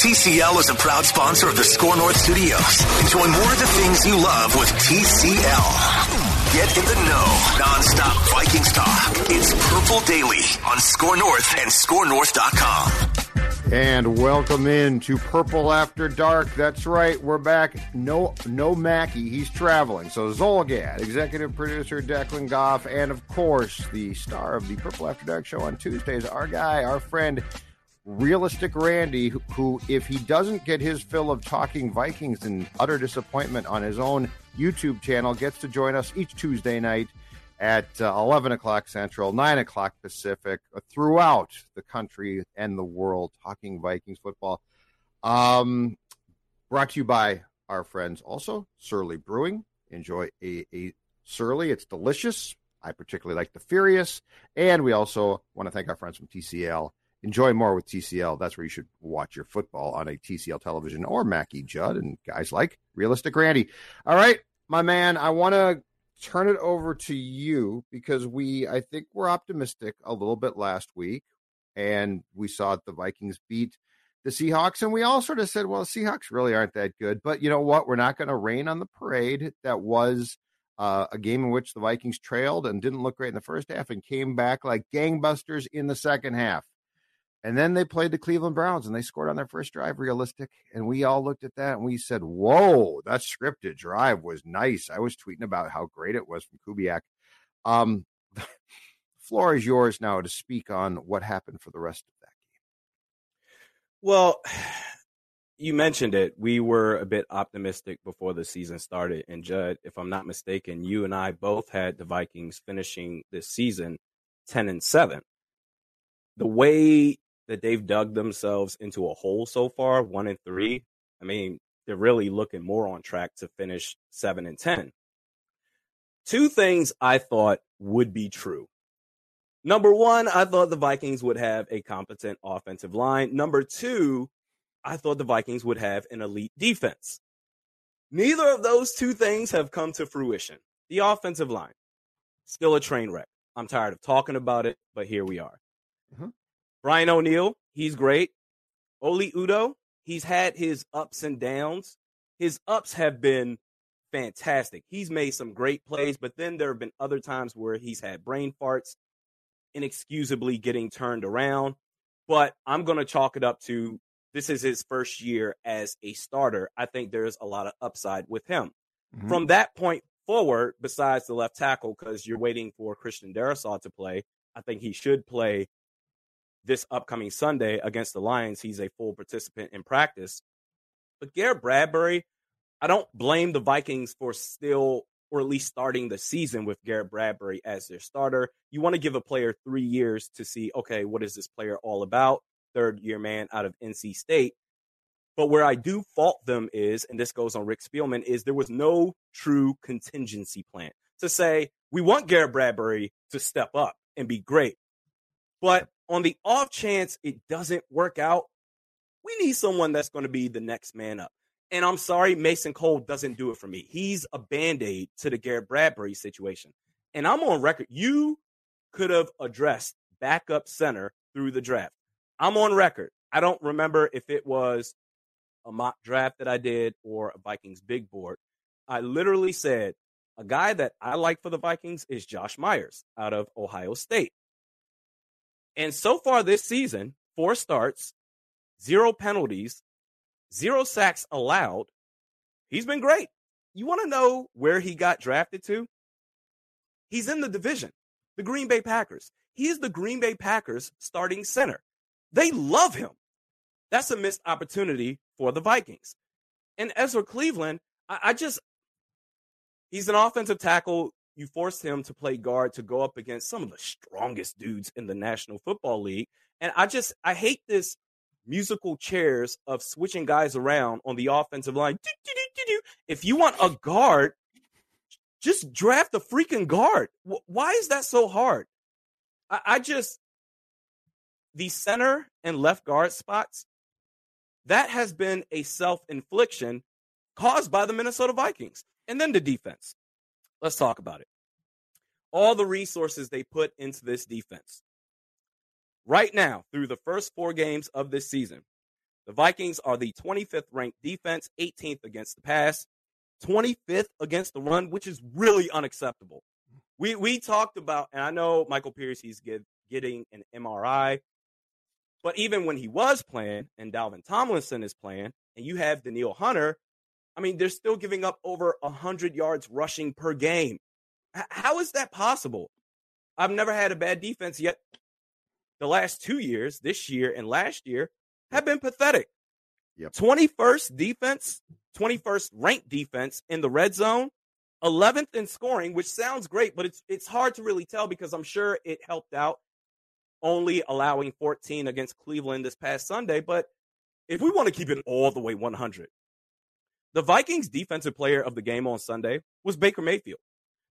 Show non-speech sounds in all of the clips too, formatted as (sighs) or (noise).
TCL is a proud sponsor of the Score North Studios. Enjoy more of the things you love with TCL. Get in the know, nonstop Vikings talk. It's Purple Daily on Score North and ScoreNorth.com. And welcome in to Purple After Dark. That's right, we're back. No, no Mackey, he's traveling. So Zulgad, executive producer Declan Goff, and of course the star of the Purple After Dark show on Tuesdays, our guy, our friend realistic Randy, who, if he doesn't get his fill of talking Vikings and utter disappointment on his own YouTube channel, gets to join us each Tuesday night at uh, 11 o'clock Central, 9 o'clock Pacific, uh, throughout the country and the world, talking Vikings football. Um, brought to you by our friends also, Surly Brewing. Enjoy a, a Surly, it's delicious. I particularly like the Furious. And we also want to thank our friends from TCL enjoy more with TCL. That's where you should watch your football on a TCL television or Mackey Judd and guys like Realistic Randy. All right, my man, I want to turn it over to you because we, I think, we're optimistic a little bit last week, and we saw the Vikings beat the Seahawks, and we all sort of said, well, Seahawks really aren't that good. But you know what? We're not going to rain on the parade that was. Uh, a game in which the Vikings trailed and didn't look great in the first half and came back like gangbusters in the second half. And then they played the Cleveland Browns and they scored on their first drive, realistic. And we all looked at that and we said, Whoa, that scripted drive was nice. I was tweeting about how great it was from Kubiak. Um, the (laughs) floor is yours now to speak on what happened for the rest of that game. Well, (sighs) you mentioned it. We were a bit optimistic before the season started. And Judd, if I'm not mistaken, you and I both had the Vikings finishing this season 10 and 7. The way that they've dug themselves into a hole so far, one and three. I mean, they're really looking more on track to finish seven and 10. Two things I thought would be true. Number one, I thought the Vikings would have a competent offensive line. Number two, I thought the Vikings would have an elite defense. Neither of those two things have come to fruition. The offensive line, still a train wreck. I'm tired of talking about it, but here we are. Mm-hmm. Brian O'Neill, he's great. Oli Udoh, he's had his ups and downs. His ups have been fantastic. He's made some great plays, but then there have been other times where he's had brain farts, inexcusably getting turned around. But I'm going to chalk it up to this is his first year as a starter. I think there's a lot of upside with him. Mm-hmm. From that point forward, besides the left tackle, because you're waiting for Christian Darrisaw to play, I think he should play this upcoming Sunday against the Lions. He's a full participant in practice. But Garrett Bradbury, I don't blame the Vikings for still or at least starting the season with Garrett Bradbury as their starter. You want to give a player three years to see, okay, what is this player all about? Third year man out of NC State. But where I do fault them is, and this goes on Rick Spielman, is there was no true contingency plan to say, we want Garrett Bradbury to step up and be great. But on the off chance it doesn't work out, we need someone that's going to be the next man up. And I'm sorry, Mason Cole doesn't do it for me. He's a band aid to the Garrett Bradbury situation. And I'm on record. You could have addressed backup center through the draft. I'm on record. I don't remember if it was a mock draft that I did or a Vikings big board. I literally said a guy that I like for the Vikings is Josh Myers out of Ohio State. And so far this season, four starts, zero penalties, zero sacks allowed. He's been great. You want to know where he got drafted to? He's in the division, the Green Bay Packers. He is the Green Bay Packers starting center. They love him. That's a missed opportunity for the Vikings. And Ezra Cleveland, I, I just, he's an offensive tackle. You forced him to play guard to go up against some of the strongest dudes in the National Football League. And I just, I hate this musical chairs of switching guys around on the offensive line. If you want a guard, just draft a freaking guard. Why is that so hard? I, I just, the center and left guard spots, that has been a self infliction caused by the Minnesota Vikings. And then the defense. Let's talk about it. All the resources they put into this defense. Right now, through the first four games of this season, the Vikings are the 25th ranked defense, 18th against the pass, 25th against the run, which is really unacceptable. We we talked about, and I know Michael Pierce, he's get, getting an MRI, but even when he was playing and Dalvin Tomlinson is playing, and you have Danielle Hunter, I mean, they're still giving up over 100 yards rushing per game. How is that possible? I've never had a bad defense yet. The last two years, this year and last year, have been pathetic. Yep. 21st defense, 21st ranked defense in the red zone, 11th in scoring, which sounds great, but it's it's hard to really tell because I'm sure it helped out only allowing 14 against Cleveland this past Sunday. But if we want to keep it all the way 100, the Vikings defensive player of the game on Sunday was Baker Mayfield.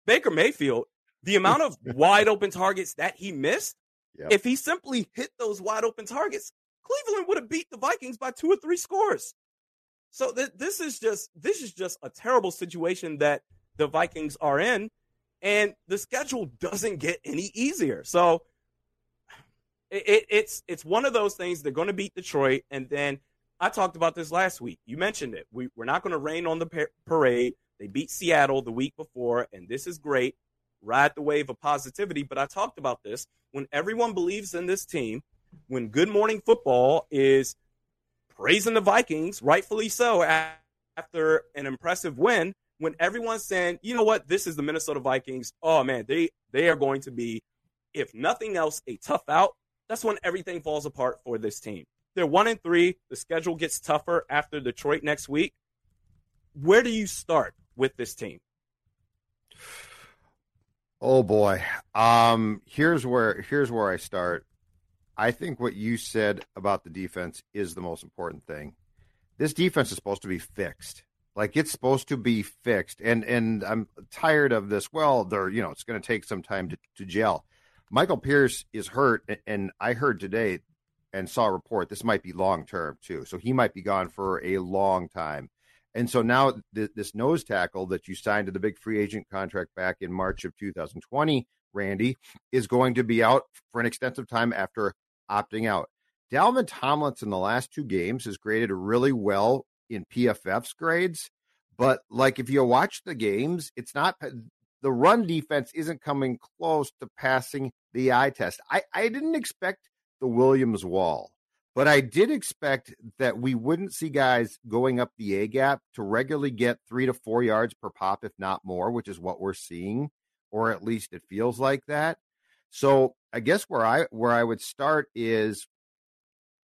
Baker Mayfield, the amount of (laughs) wide open targets that he missed, yep. if he simply hit those wide open targets, Cleveland would have beat the Vikings by two or three scores. So th- this is just this is just a terrible situation that the Vikings are in, and the schedule doesn't get any easier. So it, it, it's it's one of those things. They're going to beat Detroit, and then I talked about this last week. You mentioned it. We, we're not going to rain on the par- parade. They beat Seattle the week before, and this is great. Ride the wave of positivity. But I talked about this when everyone believes in this team, when Good Morning Football is praising the Vikings, rightfully so, after an impressive win. When everyone's saying, you know what, this is the Minnesota Vikings. Oh man, they they are going to be, if nothing else, a tough out that's when everything falls apart for this team. They're one and three. The schedule gets tougher after Detroit next week. Where do you start with this team? Oh boy. Um here's where here's where I start. I think what you said about the defense is the most important thing. This defense is supposed to be fixed. Like it's supposed to be fixed. And and I'm tired of this. Well, they're you know, it's gonna take some time to, to gel. Michael Pierce is hurt, and I heard today and saw a report this might be long term too. So he might be gone for a long time. And so now th- this nose tackle that you signed to the big free agent contract back in March of 2020, Randy, is going to be out for an extensive time after opting out. Dalvin Tomlinson, the last two games, has graded really well in PFF's grades. But like if you watch the games, it's not the run defense isn't coming close to passing the eye test. I, I didn't expect the Williams wall, but I did expect that we wouldn't see guys going up the A gap to regularly get three to four yards per pop, if not more, which is what we're seeing, or at least it feels like that. So I guess where I where I would start is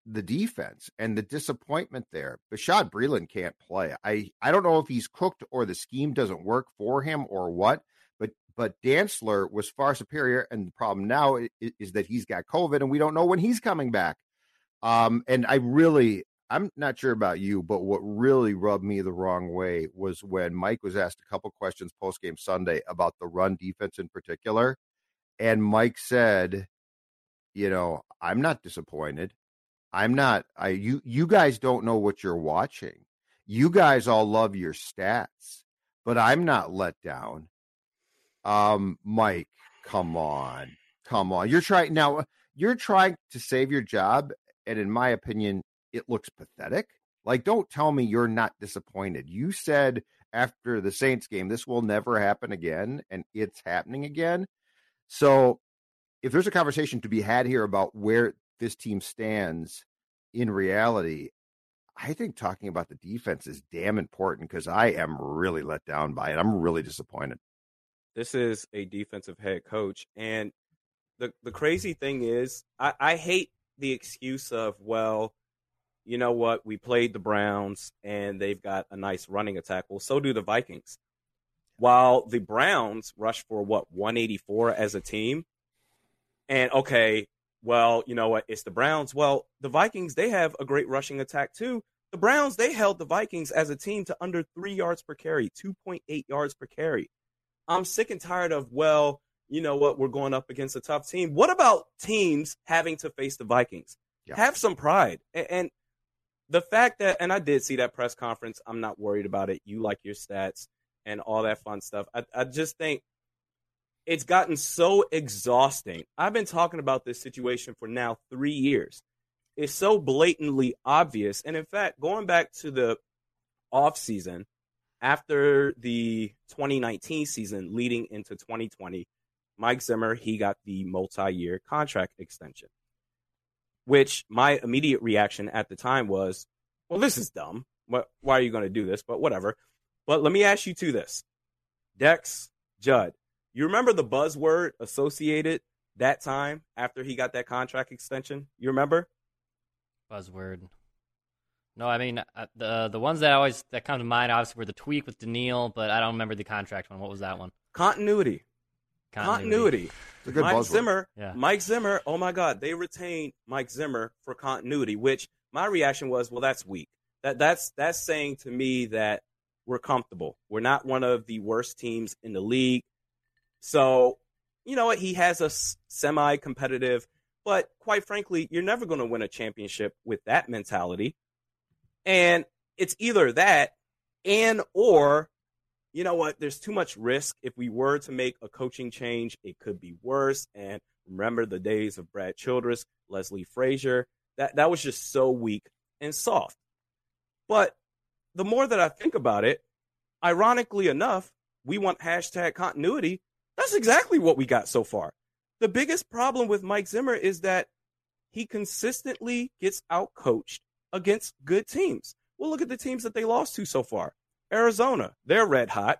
the defense and the disappointment there. Bashad Breeland can't play. I, I don't know if he's cooked or the scheme doesn't work for him or what, but Dantzler was far superior. And the problem now is, is, that he's got COVID and we don't know when he's coming back. Um, and I really, I'm not sure about you, but what really rubbed me the wrong way was when Mike was asked a couple questions post game Sunday about the run defense in particular. And Mike said, you know, I'm not disappointed. I'm not I you you guys don't know what you're watching. You guys all love your stats, but I'm not let down. Um, Mike, come on, come on. You're trying now. You're trying to save your job, and in my opinion, it looks pathetic. Like, don't tell me you're not disappointed. You said after the Saints game, this will never happen again, and it's happening again. So, if there's a conversation to be had here about where this team stands in reality, I think talking about the defense is damn important because I am really let down by it. I'm really disappointed. This is a defensive head coach, and the the crazy thing is, I, I hate the excuse of well, you know what, we played the Browns and they've got a nice running attack. Well, so do the Vikings. While the Browns rush for what 184 as a team, and okay, well, you know what? It's the Browns. Well, the Vikings, they have a great rushing attack too. The Browns, they held the Vikings as a team to under three yards per carry, 2.8 yards per carry. I'm sick and tired of, well, you know what? We're going up against a tough team. What about teams having to face the Vikings? Yeah. Have some pride. And the fact that, and I did see that press conference, I'm not worried about it. You like your stats and all that fun stuff. I, I just think it's gotten so exhausting. I've been talking about this situation for now three years. It's so blatantly obvious. And in fact, going back to the off season after the 2019 season leading into 2020, Mike Zimmer, he got the multi year contract extension, which my immediate reaction at the time was, well, this is dumb. What, why are you going to do this? But whatever. But let me ask you to this Dex, Judd, you remember the buzzword associated that time after he got that contract extension? You remember? Buzzword. No, I mean uh, the the ones that always that come to mind obviously were the tweak with Danielle, but I don't remember the contract one. What was that one? Continuity. Continuity. continuity. Mike buzzword. Zimmer. Yeah. Mike Zimmer. Oh my God, they retained Mike Zimmer for continuity. Which my reaction was, well, that's weak. That that's that's saying to me that we're comfortable. We're not one of the worst teams in the league. So, you know what? He has a semi competitive, but quite frankly, you're never going to win a championship with that mentality. And it's either that and or you know what? There's too much risk. If we were to make a coaching change, it could be worse. And remember the days of Brad Childress, Leslie Frazier. That that was just so weak and soft. But the more that I think about it, ironically enough, we want hashtag continuity that's exactly what we got so far. The biggest problem with Mike Zimmer is that he consistently gets outcoached against good teams. Well, look at the teams that they lost to so far. Arizona, they're red hot.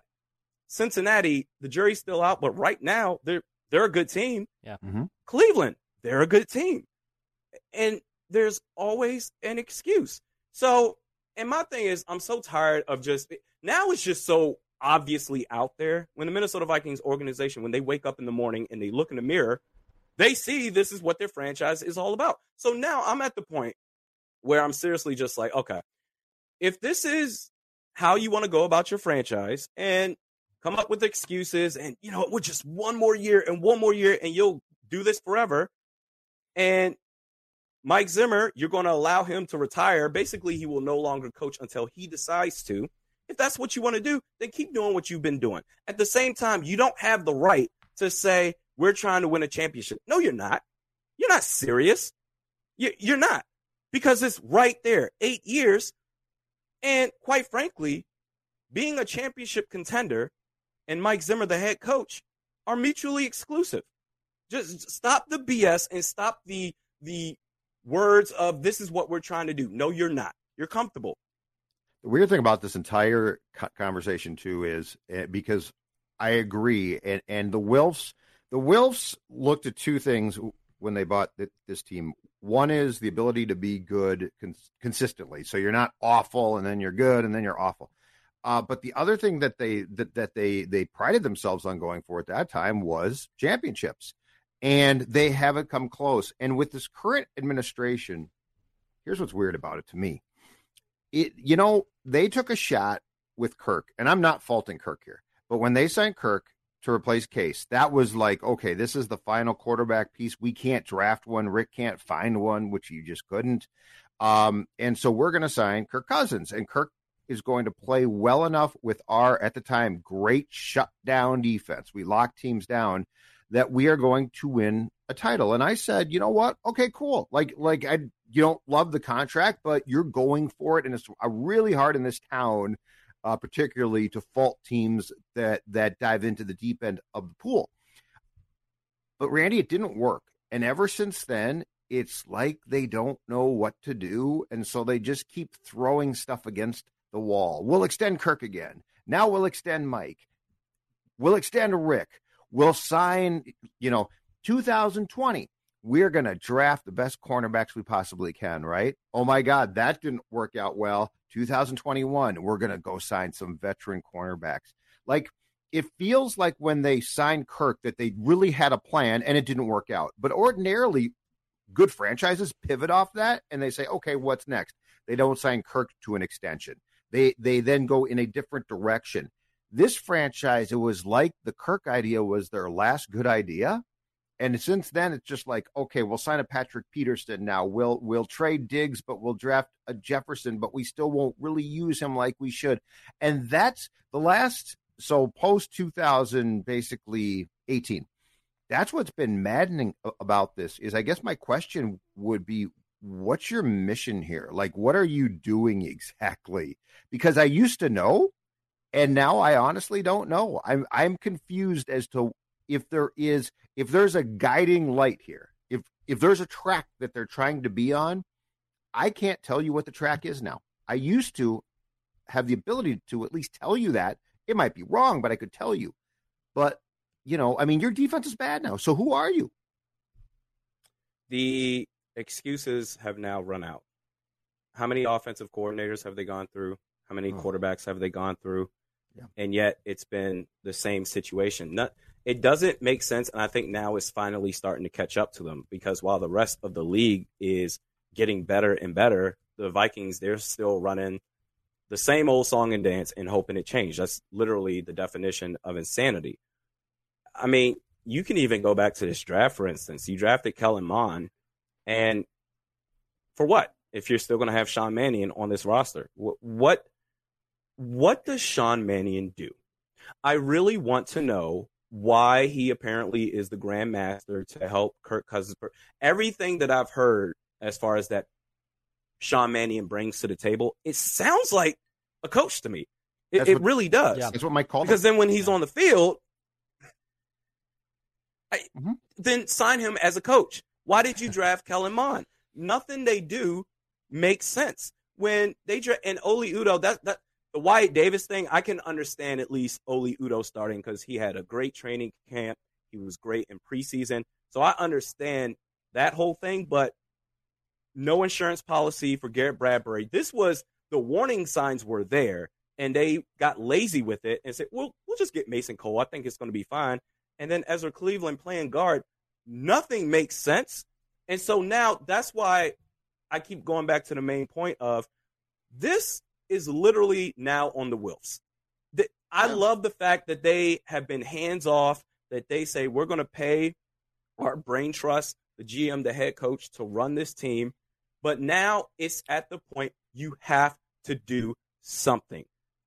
Cincinnati, the jury's still out, but right now they're they're a good team. Yeah. Mm-hmm. Cleveland, they're a good team. And there's always an excuse. So, and my thing is, I'm so tired of just now it's just so obviously out there. When the Minnesota Vikings organization, when they wake up in the morning and they look in the mirror, they see this is what their franchise is all about. So now I'm at the point where I'm seriously just like, okay, if this is how you want to go about your franchise and come up with excuses and, you know, we're just one more year and one more year and you'll do this forever. And Mike Zimmer, you're going to allow him to retire. Basically, he will no longer coach until he decides to. If that's what you want to do, then keep doing what you've been doing. At the same time, you don't have the right to say, we're trying to win a championship. No, you're not. You're not serious. You're not. Because it's right there. Eight years. And quite frankly, being a championship contender and Mike Zimmer, the head coach, are mutually exclusive. Just stop the BS and stop the the words of this is what we're trying to do. No, you're not. You're comfortable. The weird thing about this entire conversation too is uh, because I agree, and and the Wilfs, the Wilfs looked at two things when they bought this team. One is the ability to be good cons- consistently, so you're not awful and then you're good and then you're awful. Uh, but the other thing that they that, that they they prided themselves on going for at that time was championships, and they haven't come close. And with this current administration, here's what's weird about it to me it, you know, they took a shot with Kirk, and I'm not faulting Kirk here, but when they signed Kirk to replace Case, that was like, okay, this is the final quarterback piece. We can't draft one. Rick can't find one, which you just couldn't. Um, and so we're going to sign Kirk Cousins, and Kirk is going to play well enough with our, at the time, great shutdown defense. We lock teams down that we are going to win a title. And I said, you know what? Okay, cool. Like, like I, you don't love the contract, but you're going for it, and it's really hard in this town, uh, particularly to fault teams that that dive into the deep end of the pool. But Randy, it didn't work, and ever since then, it's like they don't know what to do. And so they just keep throwing stuff against the wall. We'll extend Kirk again. Now we'll extend Mike. We'll extend Rick. We'll sign, you know, 2020. We're going to draft the best cornerbacks we possibly can, right? Oh my God, that didn't work out well. 2021, we're going to go sign some veteran cornerbacks. Like, it feels like when they signed Kirk that they really had a plan and it didn't work out. But ordinarily, good franchises pivot off that and they say, okay, what's next? They don't sign Kirk to an extension. They they then go in a different direction. This franchise, it was like the Kirk idea was their last good idea. And since then, it's just like, okay, we'll sign a Patrick Peterson now. We'll we'll trade Diggs, but we'll draft a Jefferson, but we still won't really use him like we should. And that's the last so post 2000 basically 18 that's what's been maddening about this is i guess my question would be what's your mission here like what are you doing exactly because i used to know and now i honestly don't know i'm i'm confused as to if there is if there's a guiding light here if if there's a track that they're trying to be on i can't tell you what the track is now i used to have the ability to at least tell you that it might be wrong, but I could tell you. But, you know, I mean, your defense is bad now. So who are you? The excuses have now run out. How many offensive coordinators have they gone through? How many oh. quarterbacks have they gone through? Yeah. And yet it's been the same situation. Not, it doesn't make sense. And I think now it's finally starting to catch up to them because while the rest of the league is getting better and better, the Vikings, they're still running the same old song and dance and hoping it changed. That's literally the definition of insanity. I mean, you can even go back to this draft, for instance. You drafted Kellen Mond, and for what? If you're still going to have Sean Mannion on this roster, what, what does Sean Mannion do? I really want to know why he apparently is the grandmaster to help Kirk Cousins. Everything that I've heard as far as that Sean Mannion brings to the table, it sounds like a coach to me. It, it really does. Yeah. That's what Mike called Because him. then when he's yeah. on the field, I, mm-hmm. then sign him as a coach. Why did you draft Kellen Mond? Nothing they do makes sense. When they draft and Oli Udoh, that that the Wyatt Davis thing, I can understand at least Oli Udoh starting because he had a great training camp. He was great in preseason, so I understand that whole thing. But no insurance policy for Garrett Bradbury. This was the warning signs were there, and they got lazy with it and said, "Well, we'll just get Mason Cole. I think it's going to be fine." And then Ezra Cleveland playing guard, nothing makes sense. And so now that's why I keep going back to the main point of this is literally now on the Wilfs. I love the fact that they have been hands off, that they say we're going to pay our brain trust, the GM, the head coach, to run this team. But now it's at the point you have to do something.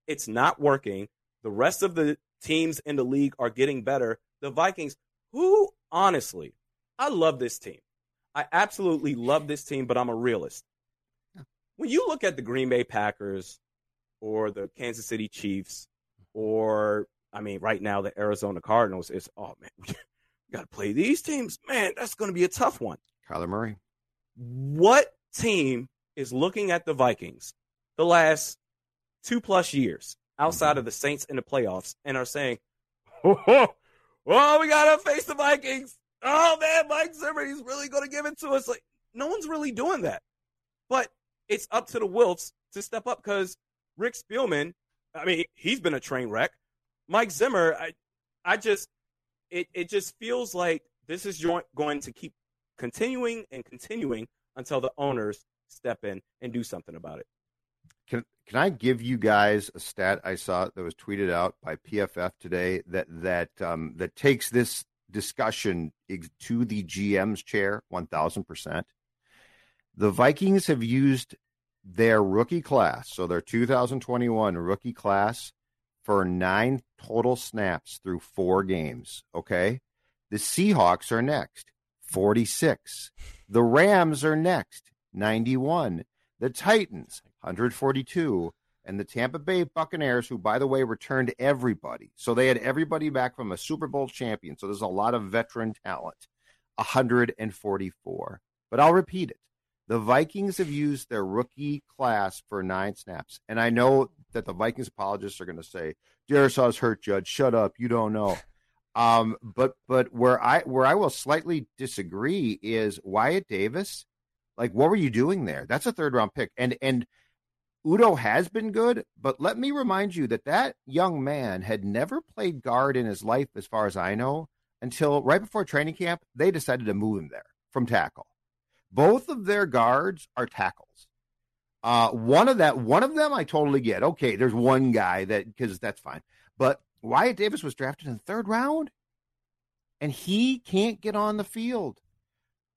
It's not working. The rest of the teams in the league are getting better. The Vikings, who honestly, I love this team. I absolutely love this team, but I'm a realist. When you look at the Green Bay Packers or the Kansas City Chiefs, or I mean, right now the Arizona Cardinals, it's oh man, (laughs) we got to play these teams. Man, that's going to be a tough one. Kyler Murray. What team is looking at the Vikings the last two plus years outside mm-hmm. of the Saints in the playoffs and are saying, (laughs) oh, oh, we got to face the Vikings. Oh, man, Mike Zimmer, he's really going to give it to us. Like, no one's really doing that. But it's up to the Wilfs to step up because Rick Spielman, I mean, he's been a train wreck. Mike Zimmer, I, I just, it, it just feels like this is going to keep continuing and continuing until the owners step in and do something about it. Can can I give you guys a stat I saw that was tweeted out by PFF today that that um, that takes this discussion to the GM's chair one thousand percent. The Vikings have used their rookie class, so their 2021 rookie class, for nine total snaps through four games. Okay, the Seahawks are next, 46. The Rams are next, 91. The Titans, 142. And the Tampa Bay Buccaneers, who, by the way, returned everybody. So they had everybody back from a Super Bowl champion. So there's a lot of veteran talent, 144. but I'll repeat it. The Vikings have used their rookie class for nine snaps. And I know that the Vikings apologists are going to say, Darrisaw's hurt, Judge. Shut up. You don't know. (laughs) Um, but but where I where I will slightly disagree is Wyatt Davis. Like, what were you doing there? That's a third round pick. And and Udoh has been good, but let me remind you that that young man had never played guard in his life, as far as I know, until right before training camp. They decided to move him there from tackle. Both of their guards are tackles. Uh, one of that, one of them, I totally get. Okay, there's one guy that because that's fine, but Wyatt Davis was drafted in the third round, and he can't get on the field.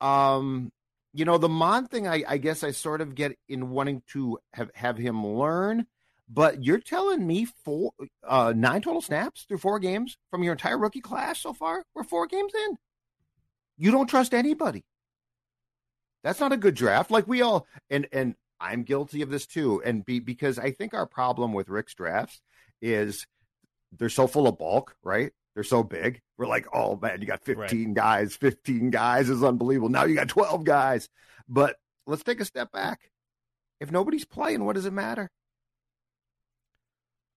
Um, you know, the Mond thing, I, I guess I sort of get in wanting to have, have him learn. But you're telling me four, uh, nine total snaps through four games from your entire rookie class so far? We're four games in. You don't trust anybody. That's not a good draft. Like we all, and and I'm guilty of this too. And be, because I think our problem with Rick's drafts is they're so full of bulk, right? They're so big. We're like, oh man, you got 15 right. guys. 15 guys is unbelievable. Now you got 12 guys. But let's take a step back. If nobody's playing, what does it matter?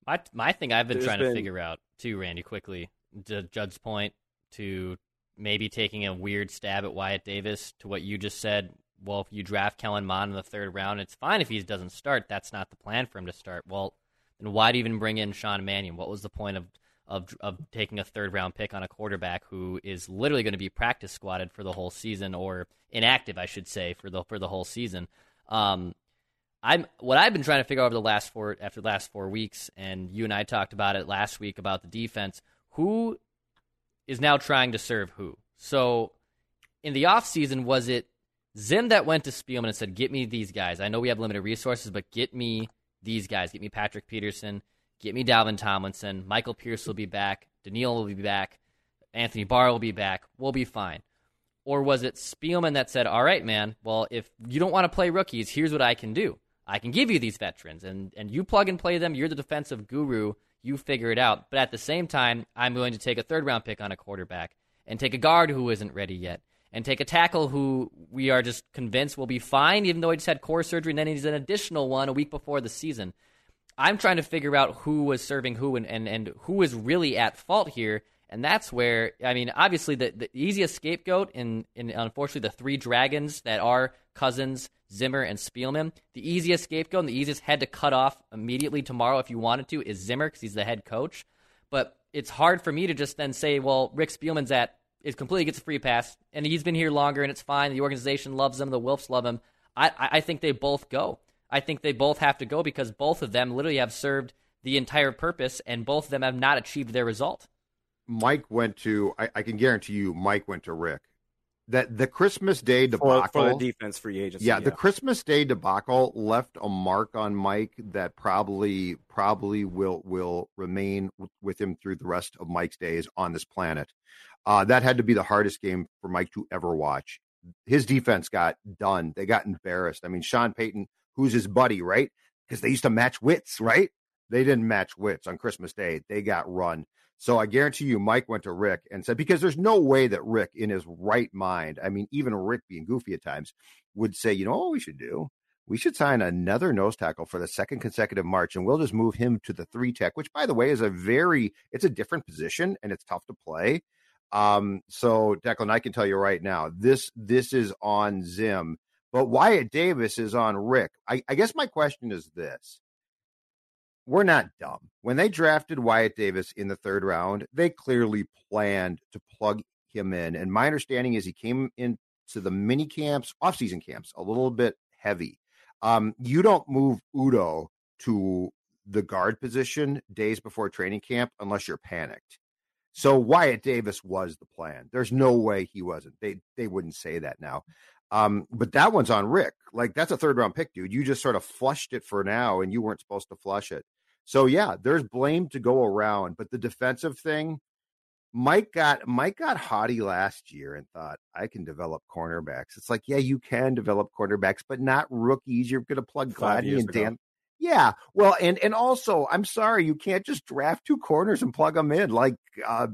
My my thing I've been There's trying been... to figure out too, Randy, quickly to Judd's point, to maybe taking a weird stab at Wyatt Davis to what you just said. Well, if you draft Kellen Mond in the third round, it's fine if he doesn't start. That's not the plan for him to start. Well, then why do you even bring in Sean Mannion? What was the point of of of taking a third round pick on a quarterback who is literally going to be practice squatted for the whole season or inactive, I should say, for the for the whole season. Um, I'm what I've been trying to figure out over the last four after the last four weeks, and you and I talked about it last week about the defense. Who is now trying to serve who? So in the offseason, was it Zim that went to Spielman and said, "Get me these guys. I know we have limited resources, but get me these guys. Get me Patrick Peterson." Get me Dalvin Tomlinson. Michael Pierce will be back. Danielle will be back. Anthony Barr will be back. We'll be fine. Or was it Spielman that said, all right, man, well, if you don't want to play rookies, here's what I can do. I can give you these veterans, and, and you plug and play them. You're the defensive guru. You figure it out. But at the same time, I'm going to take a third round pick on a quarterback and take a guard who isn't ready yet and take a tackle who we are just convinced will be fine, even though he just had core surgery, and then he's an additional one a week before the season. I'm trying to figure out who was serving who and, and, and who was really at fault here. And that's where, I mean, obviously the, the easiest scapegoat in, in unfortunately the three dragons that are Cousins, Zimmer, and Spielman, the easiest scapegoat and the easiest head to cut off immediately tomorrow if you wanted to is Zimmer because he's the head coach. But it's hard for me to just then say, well, Rick Spielman's at is completely gets a free pass, and he's been here longer, and it's fine. The organization loves him, the Wilfs love him. I, I think they both go. I think they both have to go because both of them literally have served the entire purpose and both of them have not achieved their result. Mike went to, I, I can guarantee you, Mike went to Rick. That the Christmas Day debacle for, for the defense free agency. Yeah, yeah, the Christmas Day debacle left a mark on Mike that probably probably will will remain with him through the rest of Mike's days on this planet. Uh, that had to be the hardest game for Mike to ever watch. His defense got done. They got embarrassed. I mean, Sean Payton who's his buddy, right? Because they used to match wits, right? They didn't match wits on Christmas Day. They got run. So I guarantee you, Mike went to Rick and said, because there's no way that Rick, in his right mind, I mean, even Rick being goofy at times, would say, you know what we should do? We should sign another nose tackle for the second consecutive March, and we'll just move him to the three tech, which, by the way, is a very, it's a different position and it's tough to play. Um, so Declan, I can tell you right now, this this is on Zim but Wyatt Davis is on Rick. I, I guess my question is this. We're not dumb. When they drafted Wyatt Davis in the third round, they clearly planned to plug him in. And my understanding is he came into the mini camps, off-season camps, a little bit heavy. Um, you don't move Udoh to the guard position days before training camp unless you're panicked. So Wyatt Davis was the plan. There's no way he wasn't. They they wouldn't say that now. Um, but that one's on Rick. Like that's a third round pick, dude. You just sort of flushed it for now, and you weren't supposed to flush it. So yeah, there's blame to go around. But the defensive thing, Mike got Mike got haughty last year and thought I can develop cornerbacks. It's like yeah, you can develop cornerbacks, but not rookies. You're going to plug Gladney and Dan. Yeah, well, and and also, I'm sorry, you can't just draft two corners and plug them in. Like, uh,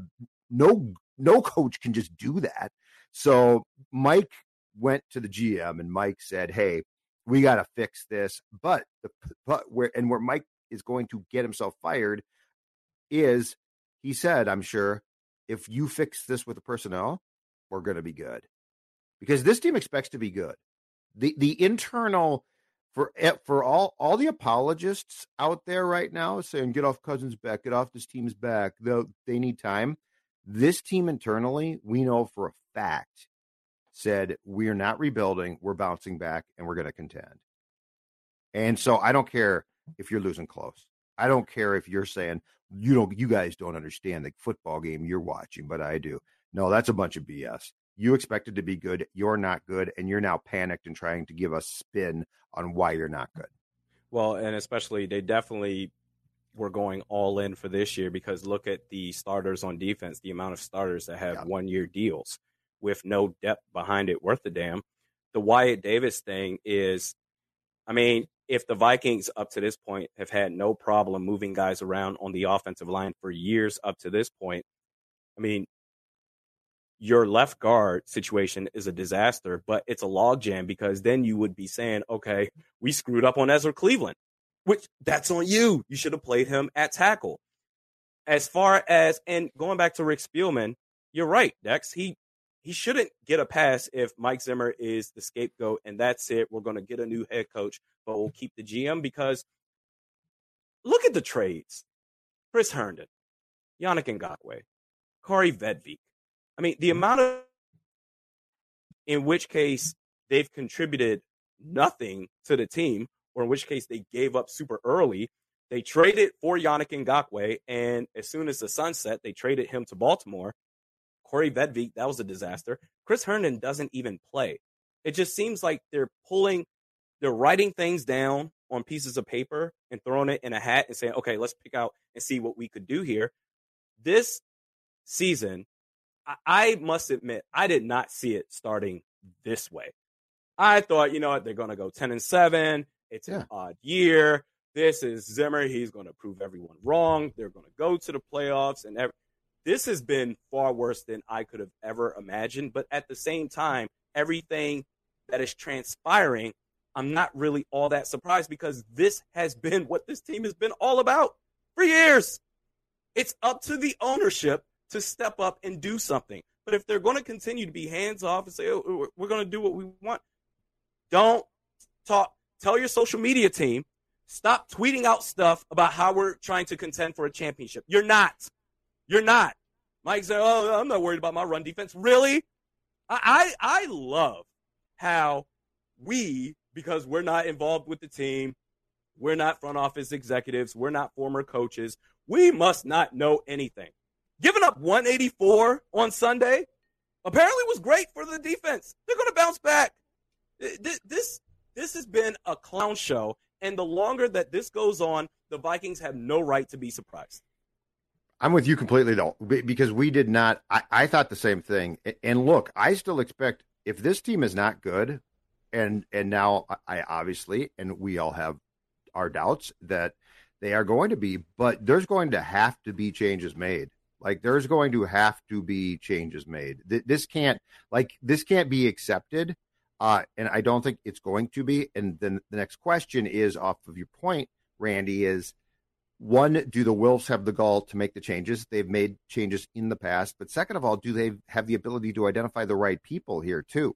no, no coach can just do that. So Mike went to the GM and Mike said, "Hey, we got to fix this." But the but where and where Mike is going to get himself fired is he said, "I'm sure if you fix this with the personnel, we're going to be good." Because this team expects to be good. The the internal for eh, for all all the apologists out there right now saying get off Cousins' back, get off this team's back. They they need time. This team internally, we know for a fact, said we're not rebuilding, we're bouncing back, and we're going to contend. And so I don't care if you're losing close. I don't care if you're saying you don't, you guys don't understand the football game you're watching, but I do. No, that's a bunch of BS. You expected to be good, you're not good, and you're now panicked and trying to give us spin on why you're not good. Well, and especially they definitely were going all in for this year because look at the starters on defense, the amount of starters that have yeah. one year deals with no depth behind it worth a damn. The Wyatt Davis thing is, I mean, if the Vikings up to this point have had no problem moving guys around on the offensive line for years up to this point, I mean, your left guard situation is a disaster, but it's a logjam because then you would be saying, okay, we screwed up on Ezra Cleveland, which that's on you. You should have played him at tackle. As far as, and going back to Rick Spielman, you're right, Dex. He he shouldn't get a pass if Mike Zimmer is the scapegoat and that's it. We're going to get a new head coach, but we'll keep the GM because look at the trades. Chris Herndon, Yannick Ngakoue, Kaare Vedvik. I mean, the amount of in which case they've contributed nothing to the team, or in which case they gave up super early. They traded for Yannick Ngakoue, and as soon as the sun set, they traded him to Baltimore. Kaare Vedvik, that was a disaster. Chris Herndon doesn't even play. It just seems like they're pulling, they're writing things down on pieces of paper and throwing it in a hat and saying, okay, let's pick out and see what we could do here. This season, I must admit, I did not see it starting this way. I thought, you know what, they're going to go 10 and 7. It's yeah. an odd year. This is Zimmer. He's going to prove everyone wrong. They're going to go to the playoffs and every, this has been far worse than I could have ever imagined. But at the same time, everything that is transpiring, I'm not really all that surprised because this has been what this team has been all about for years. It's up to the ownership to step up and do something. But if they're going to continue to be hands off and say, oh, we're going to do what we want, don't talk. Tell your social media team, stop tweeting out stuff about how we're trying to contend for a championship. You're not. You're not. Mike said, "Oh, I'm not worried about my run defense." Really? I I, I love how we, because we're not involved with the team, we're not front office executives, we're not former coaches, we must not know anything. Giving up 184 on Sunday apparently was great for the defense. They're going to bounce back. This this has been a clown show, and the longer that this goes on, the Vikings have no right to be surprised. I'm with you completely though, because we did not. I, I thought the same thing. And look, I still expect if this team is not good, and and now I obviously, and we all have our doubts that they are going to be, but there's going to have to be changes made. Like there's going to have to be changes made. This can't like this can't be accepted. Uh, and I don't think it's going to be. And then the next question is off of your point, Randy, is one, do the Wilfs have the gall to make the changes? They've made changes in the past. But second of all, do they have the ability to identify the right people here too?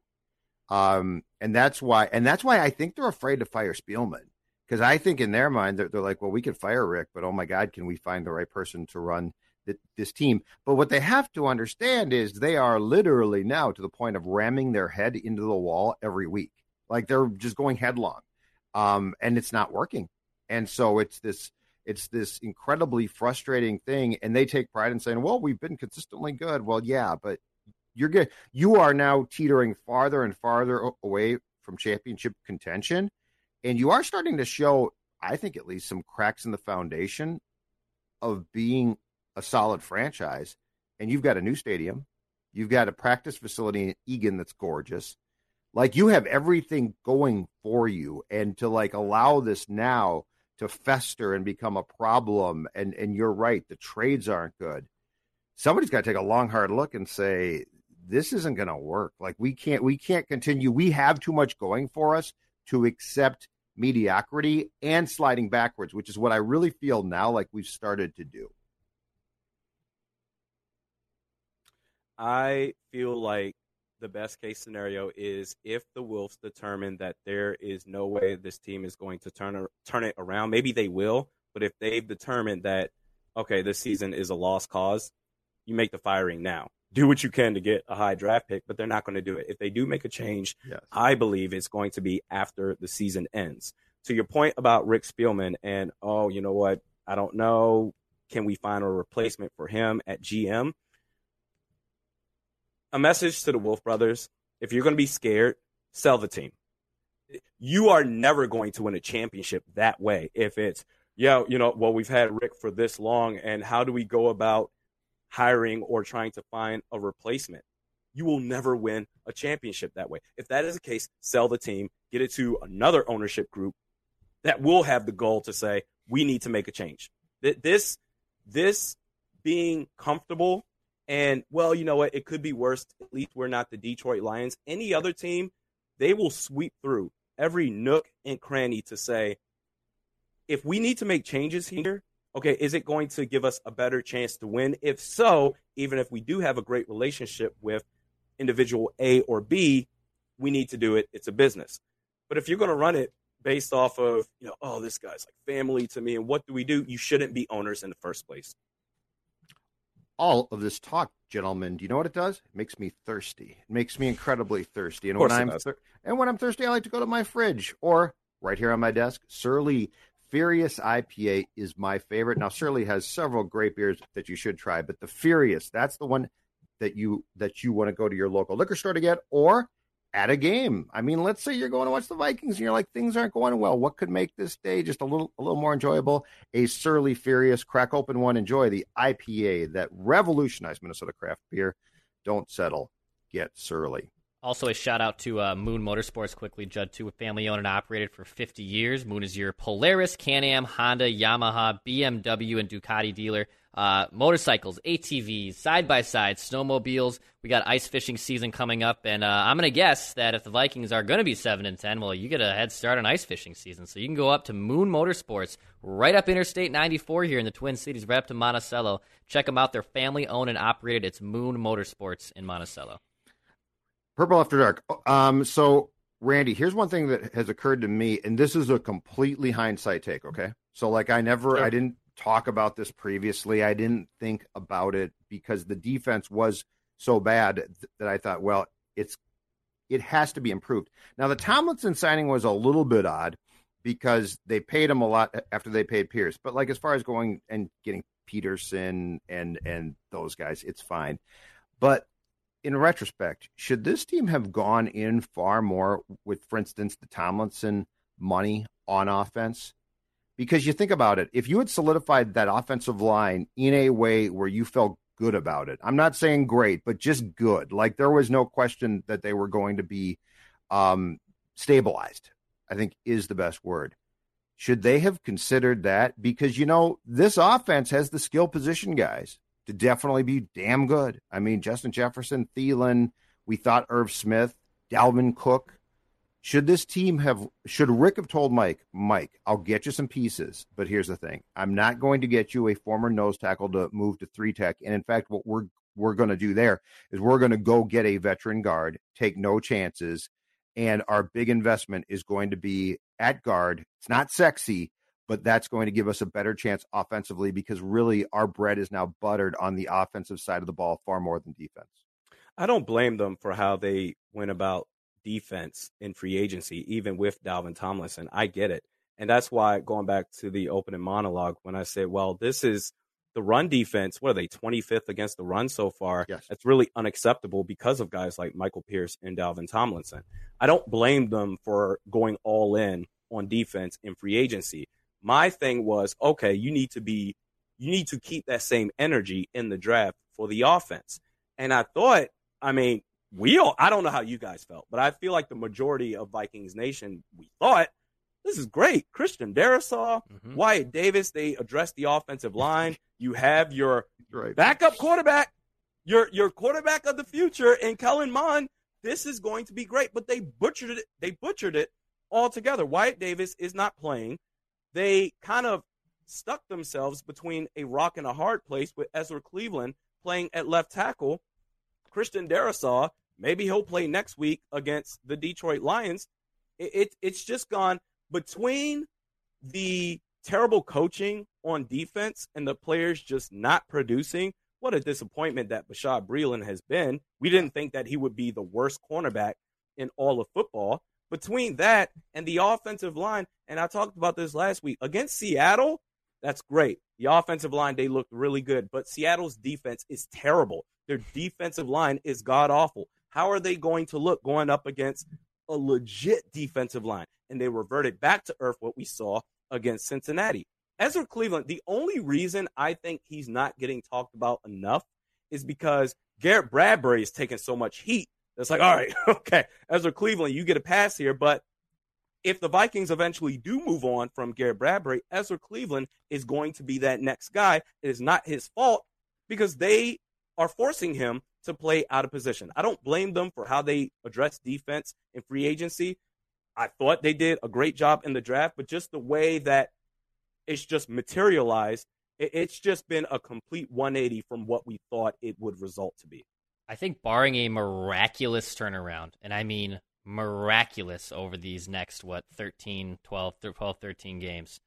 Um, and that's why, and that's why I think they're afraid to fire Spielman because I think in their mind they're, they're, like, well, we could fire Rick, but oh my God, can we find the right person to run th- this team? But what they have to understand is they are literally now to the point of ramming their head into the wall every week, like they're just going headlong, um, and it's not working. And so it's this it's this incredibly frustrating thing, and they take pride in saying, "Well, we've been consistently good." Well, yeah, but you're good. You are now teetering farther and farther away from championship contention, and you are starting to show, I think, at least some cracks in the foundation of being a solid franchise. And you've got a new stadium, you've got a practice facility in Eagan that's gorgeous. Like you have everything going for you, and to like allow this now to fester and become a problem. And and you're right, the trades aren't good. Somebody's got to take a long, hard look and say this isn't going to work. Like we can't we can't continue. We have too much going for us to accept mediocrity and sliding backwards, which is what I really feel now like we've started to do. I feel like the best case scenario is if the Wolves determine that there is no way this team is going to turn turn it around. Maybe they will, but if they've determined that okay, this season is a lost cause, you make the firing now. Do what you can to get a high draft pick, but they're not going to do it. If they do make a change, yes. I believe it's going to be after the season ends. To your point about Rick Spielman and oh, you know what? I don't know. Can we find a replacement for him at GM? A message to the Wolf brothers if you're going to be scared, sell the team. You are never going to win a championship that way. If it's, yeah, you know, well, we've had Rick for this long, and how do we go about hiring or trying to find a replacement? You will never win a championship that way. If that is the case, sell the team, get it to another ownership group that will have the goal to say, we need to make a change. This, this being comfortable and well, you know what? It could be worse. At least we're not the Detroit Lions. Any other team, they will sweep through every nook and cranny to say, if we need to make changes here, okay, is it going to give us a better chance to win? If so, even if we do have a great relationship with individual A or B, we need to do it. It's a business. But if you're going to run it based off of, you know, oh, this guy's like family to me, and what do we do? You shouldn't be owners in the first place all of this talk, gentlemen, do you know what it does? It makes me thirsty. It makes me incredibly thirsty. And when I'm thir- and when I'm thirsty, I like to go to my fridge or right here on my desk. Surly Furious IPA is my favorite. Now, Surly has several great beers that you should try, but the Furious, that's the one that you that you want to go to your local liquor store to get, or at a game. I mean, let's say you're going to watch the Vikings and you're like, things aren't going well. What could make this day just a little a little more enjoyable? A surly, furious, crack open one. Enjoy the IPA that revolutionized Minnesota craft beer. Don't settle. Get surly. Also, a shout out to uh, Moon Motorsports quickly, Judd, too, family owned and operated for 50 years. Moon is your Polaris, Can Am, Honda, Yamaha, BMW, and Ducati dealer uh, motorcycles, ATVs, side by side, snowmobiles. We got ice fishing season coming up, and uh, I'm going to guess that if the Vikings are going to be seven and ten, well, you get a head start on ice fishing season. So you can go up to Moon Motorsports, right up Interstate 94 here in the Twin Cities, right up to Monticello. Check them out; they're family owned and operated. It's Moon Motorsports in Monticello. Purple After Dark. Um, so Randy, here's one thing that has occurred to me, and this is a completely hindsight take. Okay, so like I never, sure. I didn't talk about this previously. I didn't think about it because the defense was so bad that I thought, well, it's it has to be improved. Now the Tomlinson signing was a little bit odd because they paid him a lot after they paid Pierce. But like as far as going and getting Peterson and and those guys, it's fine. But in retrospect, should this team have gone in far more with, for instance, the Tomlinson money on offense? Because you think about it, if you had solidified that offensive line in a way where you felt good about it, I'm not saying great, but just good. Like there was no question that they were going to be um, stabilized, I think is the best word. Should they have considered that? Because, you know, this offense has the skill position guys to definitely be damn good. I mean, Justin Jefferson, Thielen, we thought Irv Smith, Dalvin Cook. Should this team have, should Rick have told Mike, Mike, I'll get you some pieces, but here's the thing I'm not going to get you a former nose tackle to move to three tech. And in fact, what we're, we're going to do there is we're going to go get a veteran guard, take no chances. And our big investment is going to be at guard. It's not sexy, but that's going to give us a better chance offensively because really our bread is now buttered on the offensive side of the ball far more than defense. I don't blame them for how they went about defense in free agency, even with Dalvin Tomlinson. I get it. And that's why going back to the opening monologue, when I said, well, this is the run defense, what are they, 25th against the run so far? Yes. That's really unacceptable because of guys like Michael Pierce and Dalvin Tomlinson. I don't blame them for going all in on defense in free agency. My thing was, okay, you need to be, you need to keep that same energy in the draft for the offense. And I thought, I mean, we all, I don't know how you guys felt, but I feel like the majority of Vikings Nation, we thought this is great. Christian Darrisaw, mm-hmm. Wyatt Davis, they addressed the offensive line. You have your right. backup quarterback. your your quarterback of the future and Kellen Mond. This is going to be great, but they butchered it. They butchered it altogether. Wyatt Davis is not playing. They kind of stuck themselves between a rock and a hard place with Ezra Cleveland playing at left tackle. Christian Darrisaw, maybe he'll play next week against the Detroit Lions. It, it, it's just gone between the terrible coaching on defense and the players just not producing. What a disappointment that Bashaud Breeland has been. We didn't think that he would be the worst cornerback in all of football. Between that and the offensive line, and I talked about this last week against Seattle, that's great. The offensive line, they looked really good, but Seattle's defense is terrible. Their defensive line is god awful. How are they going to look going up against a legit defensive line? And they reverted back to earth what we saw against Cincinnati. Ezra Cleveland, the only reason I think he's not getting talked about enough is because Garrett Bradbury is taking so much heat. It's like, all right, (laughs) okay, Ezra Cleveland, you get a pass here, but if the Vikings eventually do move on from Garrett Bradbury, Ezra Cleveland is going to be that next guy. It is not his fault because they are forcing him to play out of position. I don't blame them for how they address defense in free agency. I thought they did a great job in the draft, but just the way that it's just materialized, it's just been a complete 180 from what we thought it would result to be. I think, barring a miraculous turnaround, and I mean miraculous over these next what 13 12 12 13 games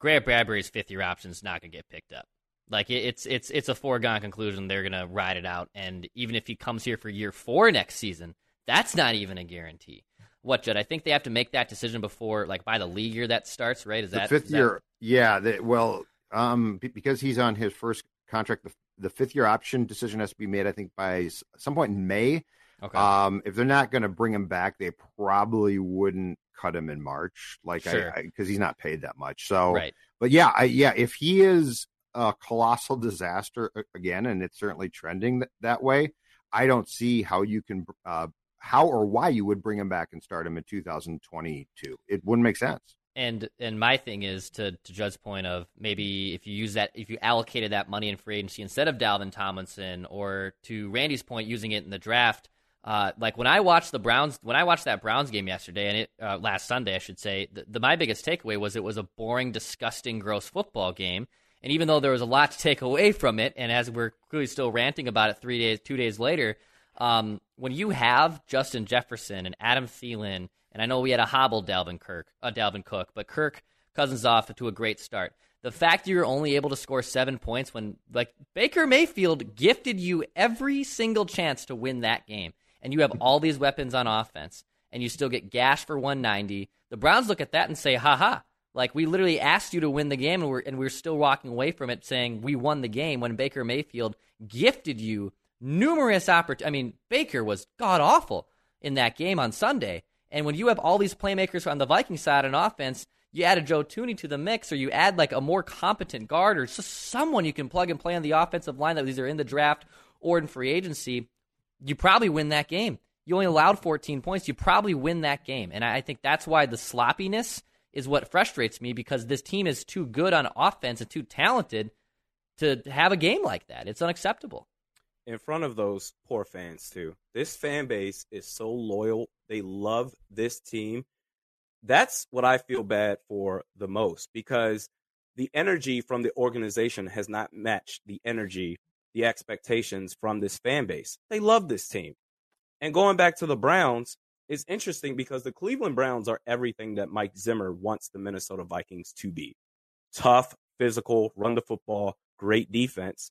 garrett bradbury's fifth year option is not going to get picked up like it's it's it's a foregone conclusion they're going to ride it out and even if he comes here for year four next season that's not even a guarantee what Judd? I think they have to make that decision before, like, by the league year that starts, right? Is the that fifth is year? That... Yeah. The, well, um, because he's on his first contract, the, the fifth year option decision has to be made, I think, by some point in May. Okay. Um, if they're not going to bring him back, they probably wouldn't cut him in March, like sure. I because he's not paid that much. So, right. But yeah, I, yeah, if he is a colossal disaster again, and it's certainly trending that, that way, I don't see how you can, uh, how or why you would bring him back and start him in 2022. It wouldn't make sense. And and my thing is to to Judd's point of maybe if you use that if you allocated that money in free agency instead of Dalvin Tomlinson, or to Randy's point, using it in the draft uh, like when I watched the Browns, when I watched that Browns game yesterday, and it uh, last Sunday, I should say, the, the, my biggest takeaway was it was a boring, disgusting, gross football game. And even though there was a lot to take away from it, and as we're clearly still ranting about it three days, two days later, um, when you have Justin Jefferson and Adam Thielen, and I know we had a hobbled Dalvin Kirk, uh, Dalvin Cook, but Kirk Cousins off to a great start. The fact you're only able to score seven points when like Baker Mayfield gifted you every single chance to win that game and you have all these weapons on offense, and you still get gashed for 190, the Browns look at that and say, "Ha ha!" Like we literally asked you to win the game, and we're and we're still walking away from it saying we won the game when Baker Mayfield gifted you numerous opportunities. I mean, Baker was god awful in that game on Sunday, and when you have all these playmakers on the Viking side on offense, you add a Joe Thuney to the mix, or you add like a more competent guard, or just someone you can plug and play on the offensive line that either in the draft or in free agency you probably win that game. You only allowed 14 points. You probably win that game. And I think that's why the sloppiness is what frustrates me because this team is too good on offense and too talented to have a game like that. It's unacceptable. In front of those poor fans, too. This fan base is so loyal. They love this team. That's what I feel bad for the most because the energy from the organization has not matched the energy the expectations from this fan base. They love this team. And going back to the Browns is interesting because the Cleveland Browns are everything that Mike Zimmer wants the Minnesota Vikings to be. Tough, physical, run the football, great defense.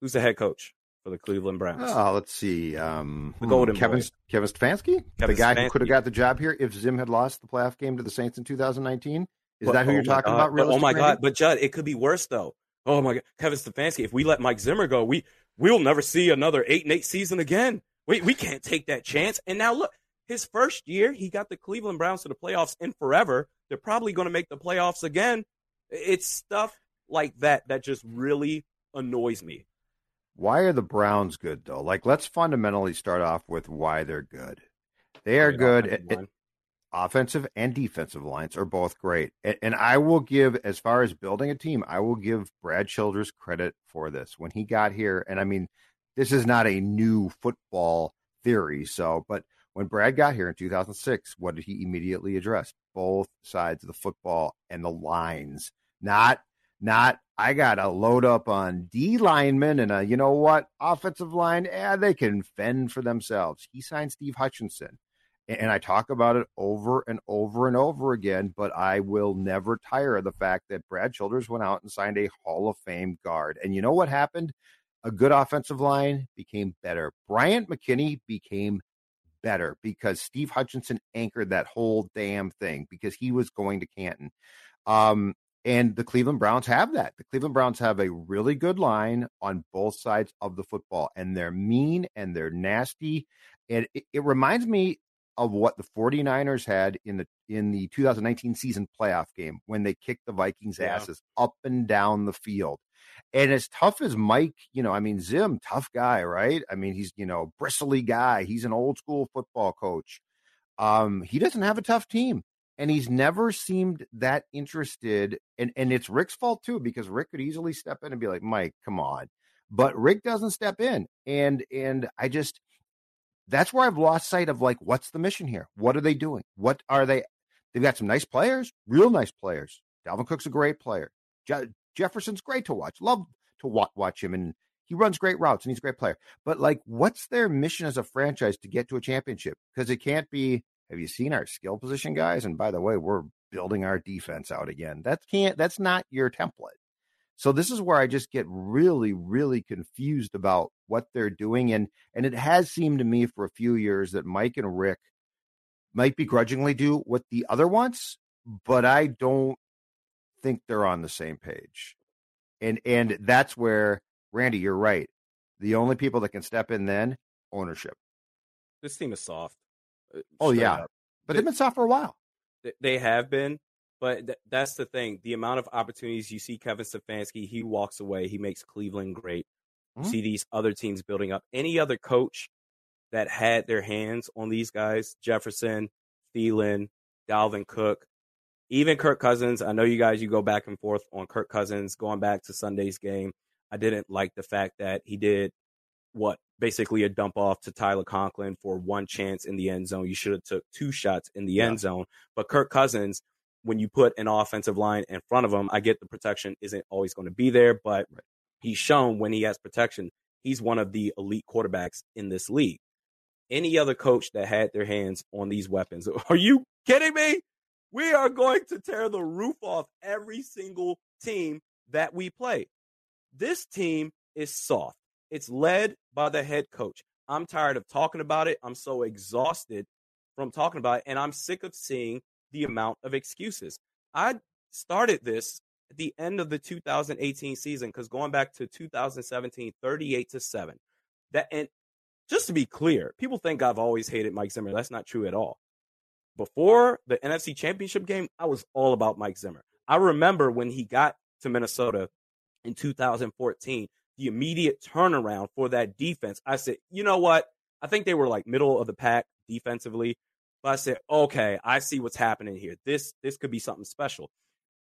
Who's the head coach for the Cleveland Browns? Oh, let's see. Um, the Golden Kevin, Boy. Kevin Stefanski? Kevin the guy Stefanski. who could have got the job here if Zim had lost the playoff game to the Saints in 2019? Is But- that who oh you're talking God. about? But- oh my God! But Judd, it could be worse though. Oh my God, Kevin Stefanski. If we let Mike Zimmer go, we we'll never see another eight and eight season again. We we can't take that chance. And now look, his first year, he got the Cleveland Browns to the playoffs in forever. They're probably going to make the playoffs again. It's stuff like that that just really annoys me. Why are the Browns good though? Like, let's fundamentally start off with why they're good. They are Great good. offensive At, line. offensive and defensive lines are both great. And, and I will give, as far as building a team, I will give Brad Childress credit for this. When he got here, and I mean, this is not a new football theory. So, but when Brad got here in 2006, what did he immediately address? Both sides of the football and the lines. Not, not, I got to load up on D linemen and a, you know what, offensive line, yeah, they can fend for themselves. He signed Steve Hutchinson. And I talk about it over and over and over again, but I will never tire of the fact that Brad Childress went out and signed a Hall of Fame guard. And you know what happened? A good offensive line became better. Bryant McKinnie became better because Steve Hutchinson anchored that whole damn thing because he was going to Canton. Um, and the Cleveland Browns have that. The Cleveland Browns have a really good line on both sides of the football, and they're mean and they're nasty. And it, it reminds me of what the 49ers had in the in the 2019 season playoff game when they kicked the Vikings yeah. asses up and down the field. And as tough as Mike, you know, I mean Zim, tough guy, right? I mean, he's, you know, bristly guy. He's an old school football coach. Um, he doesn't have a tough team. And he's never seemed that interested. And and it's Rick's fault too, because Rick could easily step in and be like, Mike, come on. But Rick doesn't step in. And and I just that's where I've lost sight of like, what's the mission here? What are they doing? What are they? They've got some nice players, real nice players. Dalvin Cook's a great player. Jefferson's great to watch. Love to watch, him, and he runs great routes and he's a great player. But like, what's their mission as a franchise to get to a championship? Because it can't be. Have you seen our skill position guys? And by the way, we're building our defense out again. That can't. That's not your template. So this is where I just get really, really confused about what they're doing. And and it has seemed to me for a few years that Mike and Rick might begrudgingly do what the other wants, but I don't think they're on the same page. And and that's where Randy, you're right. The only people that can step in then ownership. This team is soft. Uh, oh yeah, up. but they, have been soft for a while. They have been, but th- that's the thing. The amount of opportunities you see Kevin Stefanski, he walks away. He makes Cleveland great. Mm-hmm. See these other teams building up. Any other coach that had their hands on these guys, Jefferson, Thielen, Dalvin Cook, even Kirk Cousins. I know you guys, you go back and forth on Kirk Cousins going back to Sunday's game. I didn't like the fact that he did what basically a dump off to Tyler Conklin for one chance in the end zone. You should have took two shots in the yeah. end zone. But Kirk Cousins, when you put an offensive line in front of him, I get the protection isn't always going to be there, but he's shown when he has protection, he's one of the elite quarterbacks in this league. Any other coach that had their hands on these weapons, (laughs) are you kidding me? We are going to tear the roof off every single team that we play. This team is soft. It's led by the head coach. I'm tired of talking about it. I'm so exhausted from talking about it, and I'm sick of seeing the amount of excuses. I started this at the end of the 2018 season because going back to 2017, 38 to 7. That and just to be clear, people think I've always hated Mike Zimmer. That's not true at all. Before the NFC Championship game, I was all about Mike Zimmer. I remember when he got to Minnesota in 2014, the immediate turnaround for that defense. I said, you know what? I think they were like middle of the pack defensively. But I said, okay, I see what's happening here. This this could be something special.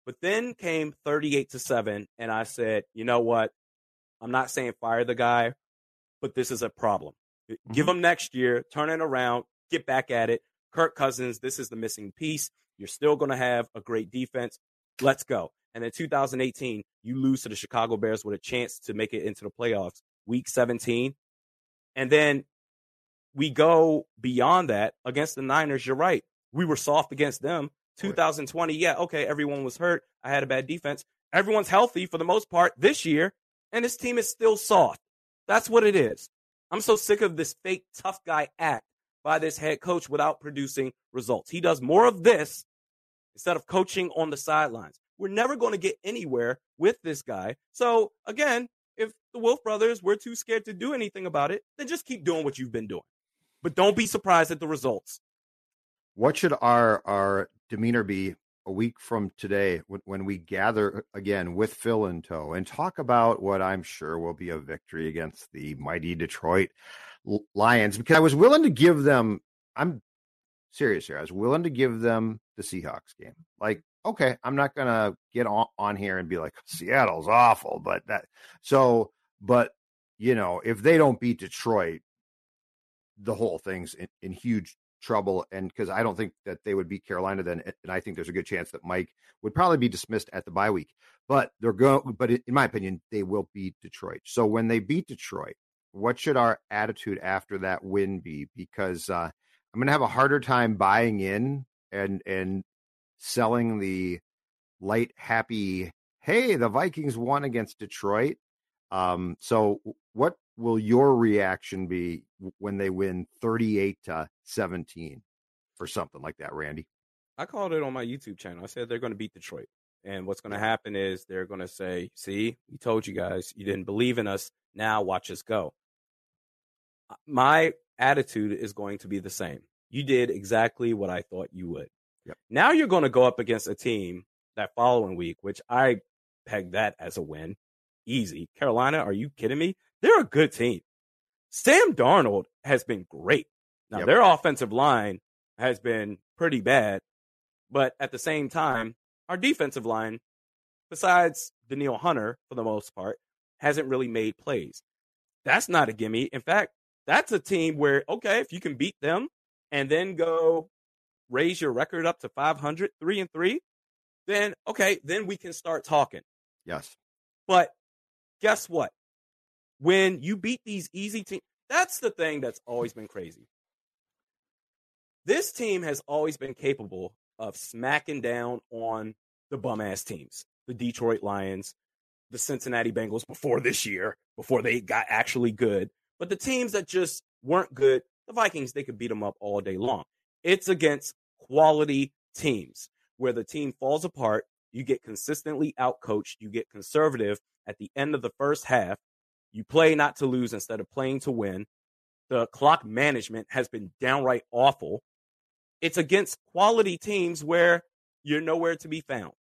But then came 38 to 7, and I said, you know what? I'm not saying fire the guy, but this is a problem. Mm-hmm. Give him next year, turn it around, get back at it. Kirk Cousins, this is the missing piece. You're still going to have a great defense. Let's go. And in 2018, you lose to the Chicago Bears with a chance to make it into the playoffs, week 17. And then we go beyond that against the Niners. You're right. We were soft against them. 2020, yeah, okay, everyone was hurt. I had a bad defense. Everyone's healthy for the most part this year, and this team is still soft. That's what it is. I'm so sick of this fake tough guy act by this head coach without producing results. He does more of this instead of coaching on the sidelines. We're never going to get anywhere with this guy. So, again, if the Wolf brothers were too scared to do anything about it, then just keep doing what you've been doing. But don't be surprised at the results. What should our our demeanor be a week from today when we gather again with Phil in tow and talk about what I'm sure will be a victory against the mighty Detroit Lions because I was willing to give them I'm serious here. I was willing to give them the Seahawks game. Like, okay, I'm not to get on, on here and be like (laughs) Seattle's awful, but that so but you know, if they don't beat Detroit, the whole thing's in, in huge trouble. And because I don't think that they would beat Carolina then, and I think there's a good chance that Mike would probably be dismissed at the bye week. But they're going. But in my opinion, they will beat Detroit. So when they beat Detroit, what should our attitude after that win be? Because uh, I'm going to have a harder time buying in and and selling the light, happy. Hey, the Vikings won against Detroit. Um, so what will your reaction be when they win 38 to 17 or something like that, Randy? I called it on my YouTube channel. I said they're going to beat Detroit. And what's going to happen is they're going to say, see, we told you guys, you didn't believe in us. Now watch us go. My attitude is going to be the same. You did exactly what I thought you would. Yep. Now you're going to go up against a team that following week, which I pegged that as a win. Easy. Carolina, are you kidding me? They're a good team. Sam Darnold has been great. Now, yep. their offensive line has been pretty bad, but at the same time, our defensive line, besides Danielle Hunter for the most part, hasn't really made plays. That's not a gimme. In fact, that's a team where, okay, if you can beat them and then go raise your record up to 500, three and three, then okay, then we can start talking. Yes. But guess what? When you beat these easy teams, that's the thing that's always been crazy. This team has always been capable of smacking down on the bum ass teams, the Detroit Lions, the Cincinnati Bengals before this year, before they got actually good. But the teams that just weren't good, the Vikings, they could beat them up all day long. It's against quality teams where the team falls apart. You get consistently outcoached. You get conservative at the end of the first half. You play not to lose instead of playing to win. The clock management has been downright awful. It's against quality teams where you're nowhere to be found.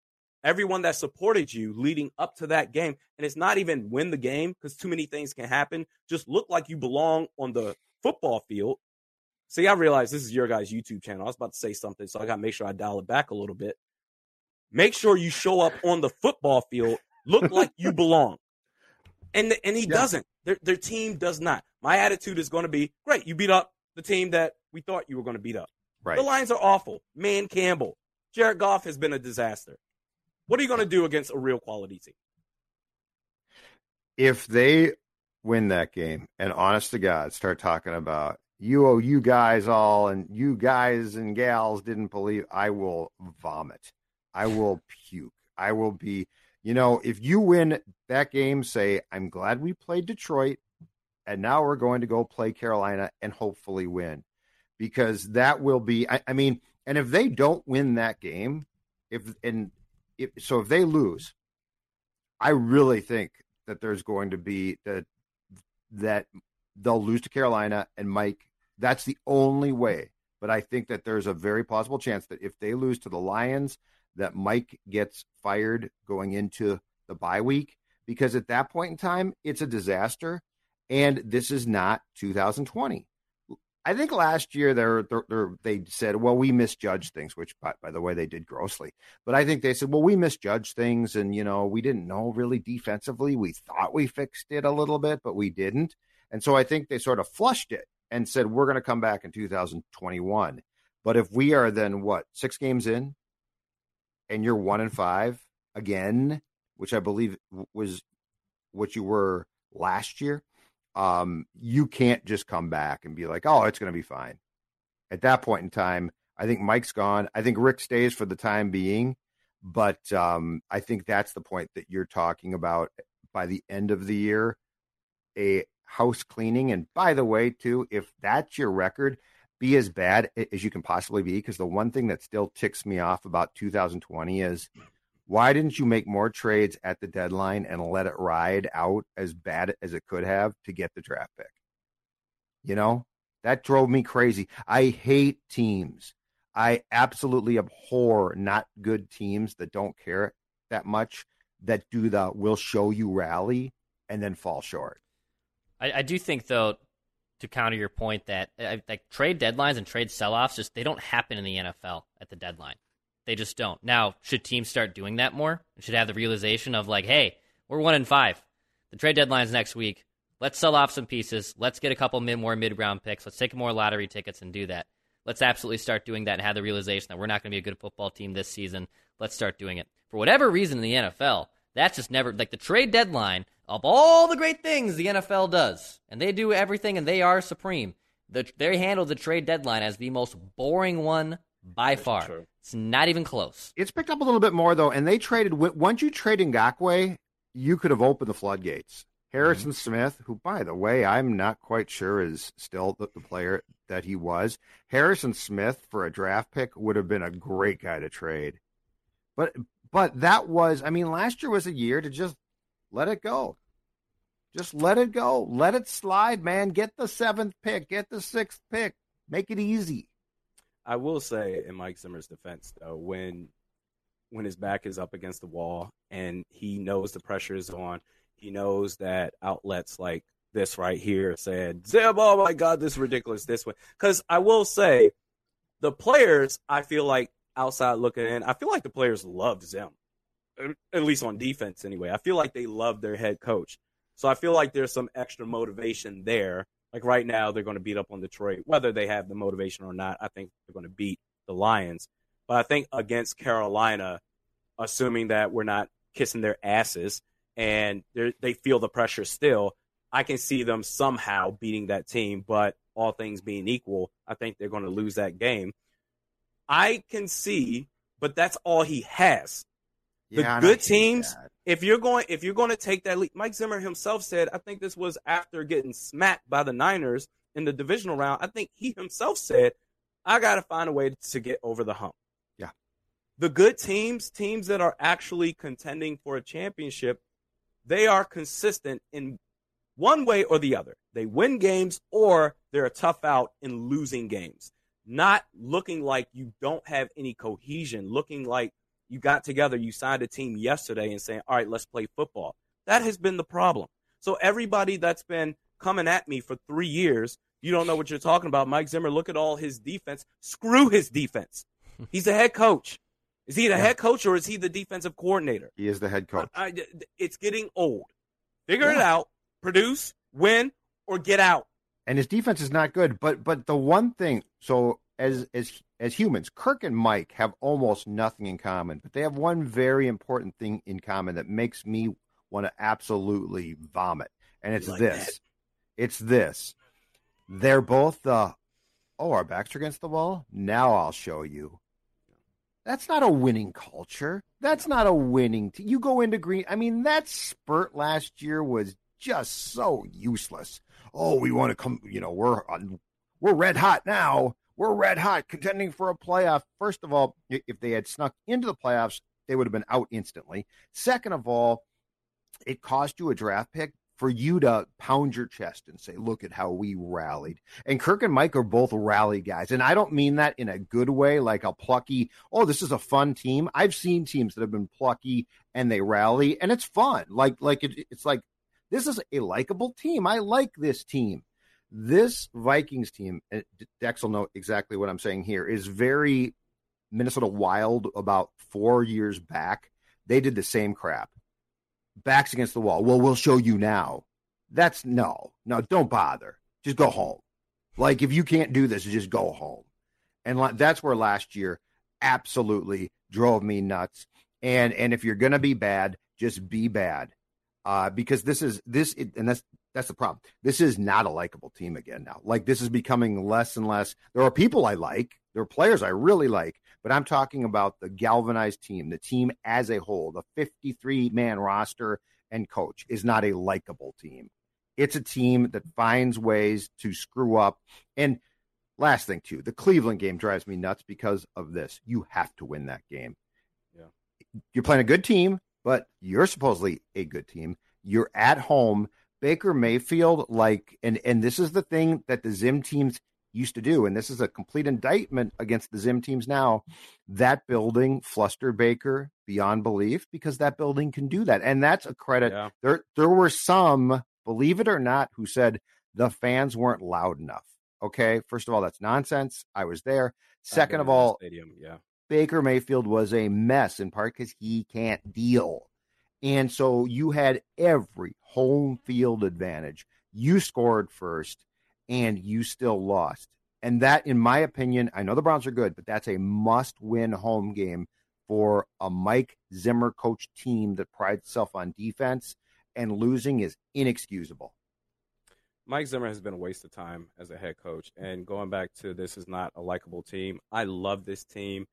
Everyone that supported you leading up to that game, and it's not even win the game because too many things can happen, just look like you belong on the football field. See, I realize this is your guys' YouTube channel. I was about to say something, so I got to make sure I dial it back a little bit. Make sure you show up on the football field, look like you (laughs) belong. And, and he yeah. doesn't. Their, their team does not. My attitude is going to be great. You beat up the team that we thought you were going to beat up. Right. The Lions are awful. Dan Campbell. Jared Goff has been a disaster. What are you going to do against a real quality team? If they win that game and honest to God start talking about you owe you guys all and you guys and gals didn't believe, I will vomit. I will puke. I will be, you know, if you win that game, say, I'm glad we played Detroit and now we're going to go play Carolina and hopefully win because that will be, I, I mean, and if they don't win that game, if, and if, so if they lose, I really think that there's going to be that that they'll lose to Carolina and Mike. That's the only way. But I think that there's a very possible chance that if they lose to the Lions, that Mike gets fired going into the bye week because at that point in time, it's a disaster. And this is not 2020. I think last year they're, they're, they're, they said, well, we misjudged things, which, by, by, the way, they did grossly. But I think they said, well, we misjudged things, and you know, we didn't know really defensively. We thought we fixed it a little bit, but we didn't. And so I think they sort of flushed it and said, we're going to come back in 2021. But if we are then what six games in, and you're one and five again, which I believe was what you were last year um, you can't just come back and be like, oh, it's going to be fine. At that point in time, I think Mike's gone. I think Rick stays for the time being, but um, I think that's the point that you're talking about. By the end of the year, a house cleaning. And by the way, too, if that's your record, be as bad as you can possibly be. Because the one thing that still ticks me off about 2020 is why didn't you make more trades at the deadline and let it ride out as bad as it could have to get the draft pick? You know, that drove me crazy. I hate teams. I absolutely abhor not good teams that don't care that much that do the will show you rally and then fall short. I, I do think though to counter your point that uh, like trade deadlines and trade sell-offs just they don't happen in the NFL at the deadline. They just don't. Now, should teams start doing that more? Should have the realization of like, hey, we're one in five. The trade deadline's next week. Let's sell off some pieces. Let's get a couple mid, more mid round picks. Let's take more lottery tickets and do that. Let's absolutely start doing that and have the realization that we're not going to be a good football team this season. Let's start doing it. For whatever reason in the NFL, that's just never like the trade deadline of all the great things the NFL does, and they do everything and they are supreme. The, they handle the trade deadline as the most boring one by far. True. It's not even close. It's picked up a little bit more though, and they traded. Once you trade Ngakoue, you could have opened the floodgates. Harrison mm-hmm. Smith, who by the way I'm not quite sure is still the, the player that he was. Harrison Smith for a draft pick would have been a great guy to trade. But but that was I mean last year was a year to just let it go. Just let it go. Let it slide, man. Get the seventh pick. Get the sixth pick. Make it easy. I will say, in Mike Zimmer's defense, though, when when his back is up against the wall and he knows the pressure is on, he knows that outlets like this right here said, "Zim, oh my God, this is ridiculous this way." Because I will say, the players, I feel like outside looking in, I feel like the players love Zim, at least on defense anyway. I feel like they love their head coach. So I feel like there's some extra motivation there. Like right now, they're going to beat up on Detroit, whether they have the motivation or not. I think they're going to beat the Lions. But I think against Carolina, assuming that we're not kissing their asses and they feel the pressure still, I can see them somehow beating that team. But all things being equal, I think they're going to lose that game. I can see, but that's all he has. The yeah, good teams if you're going if you're going to take that lead, Mike Zimmer himself said, I think this was after getting smacked by the Niners in the divisional round. I think he himself said, I got to find a way to get over the hump. Yeah. The good teams, teams that are actually contending for a championship, they are consistent in one way or the other. They win games or they're a tough out in losing games. Not looking like you don't have any cohesion, looking like you got together, you signed a team yesterday and saying, all right, let's play football. That has been the problem. So everybody that's been coming at me for three years, you don't know what you're talking about. Mike Zimmer, look at all his defense. Screw his defense. (laughs) He's the head coach. Is he the yeah. head coach or is he the defensive coordinator? He is the head coach. I, I, it's getting old. Figure yeah. it out. Produce, win, or get out. And his defense is not good. But but the one thing, so as as as humans, Kirk and Mike have almost nothing in common, but they have one very important thing in common that makes me want to absolutely vomit. And it's like this. That? It's this. They're both the oh, our backs are against the wall. Now I'll show you. That's not a winning culture. That's not a winning. T- you go into green. I mean, that spurt last year was just so useless. Oh, we want to come. You know, we're uh, we're red hot now we're red hot, contending for a playoff. First of all, if they had snuck into the playoffs, they would have been out instantly. Second of all, it cost you a draft pick for you to pound your chest and say, look at how we rallied. And Kirk and Mike are both rally guys. And I don't mean that in a good way, like a plucky, oh, this is a fun team. I've seen teams that have been plucky and they rally and it's fun. Like, like it, it's like, this is a likable team. I like this team. This Vikings team, Dex will know exactly what I'm saying here, is very Minnesota Wild about four years back. They did the same crap. Backs against the wall. Well, we'll show you now. That's no, no, don't bother. Just go home. Like if you can't do this, just go home. And that's where last year absolutely drove me nuts. And and if you're gonna be bad, just be bad. Uh, because this is this, and that's that's the problem. This is not a likable team again now. Like this is becoming less and less. There are people I like. There are players I really like, but I'm talking about the galvanized team, the team as a whole. The 53 man roster and coach is not a likable team. It's a team that finds ways to screw up. And last thing too, the Cleveland game drives me nuts because of this. You have to win that game. Yeah. You're playing a good team, but you're supposedly a good team. You're at home Baker Mayfield, like, and and this is the thing that the Zim teams used to do, and this is a complete indictment against the Zim teams now. That building flustered Baker beyond belief because that building can do that, and that's a credit. Yeah. There, there were some, believe it or not, who said the fans weren't loud enough. Okay, first of all, that's nonsense. I was there. Second of all, stadium, yeah. Baker Mayfield was a mess in part because he can't deal. And so you had every home field advantage. You scored first, and you still lost. And that, in my opinion, I know the Browns are good, but that's a must-win home game for a Mike Zimmer coach team that prides itself on defense. And losing is inexcusable. Mike Zimmer has been a waste of time as a head coach. And going back to this is not a likable team. I love this team.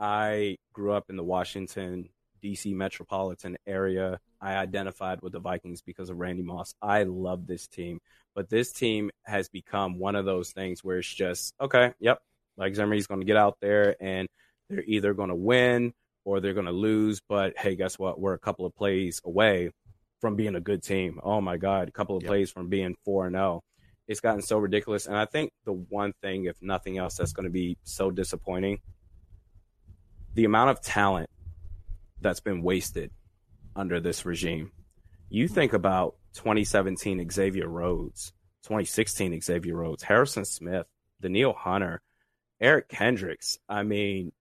I grew up in the Washington, D.C. metropolitan area. I identified with the Vikings because of Randy Moss. I love this team. But this team has become one of those things where it's just, okay, yep, Zimmer, he's going to get out there and they're either going to win or they're going to lose. But hey, guess what? We're a couple of plays away from being a good team. Oh my God, a couple of yep. plays from being 4 and 0. It's gotten so ridiculous. And I think the one thing, if nothing else, that's going to be so disappointing the amount of talent that's been wasted under this regime. You think about 2017 Xavier Rhodes, 2016 Xavier Rhodes, Harrison Smith, Danielle Hunter, Eric Kendricks. I mean,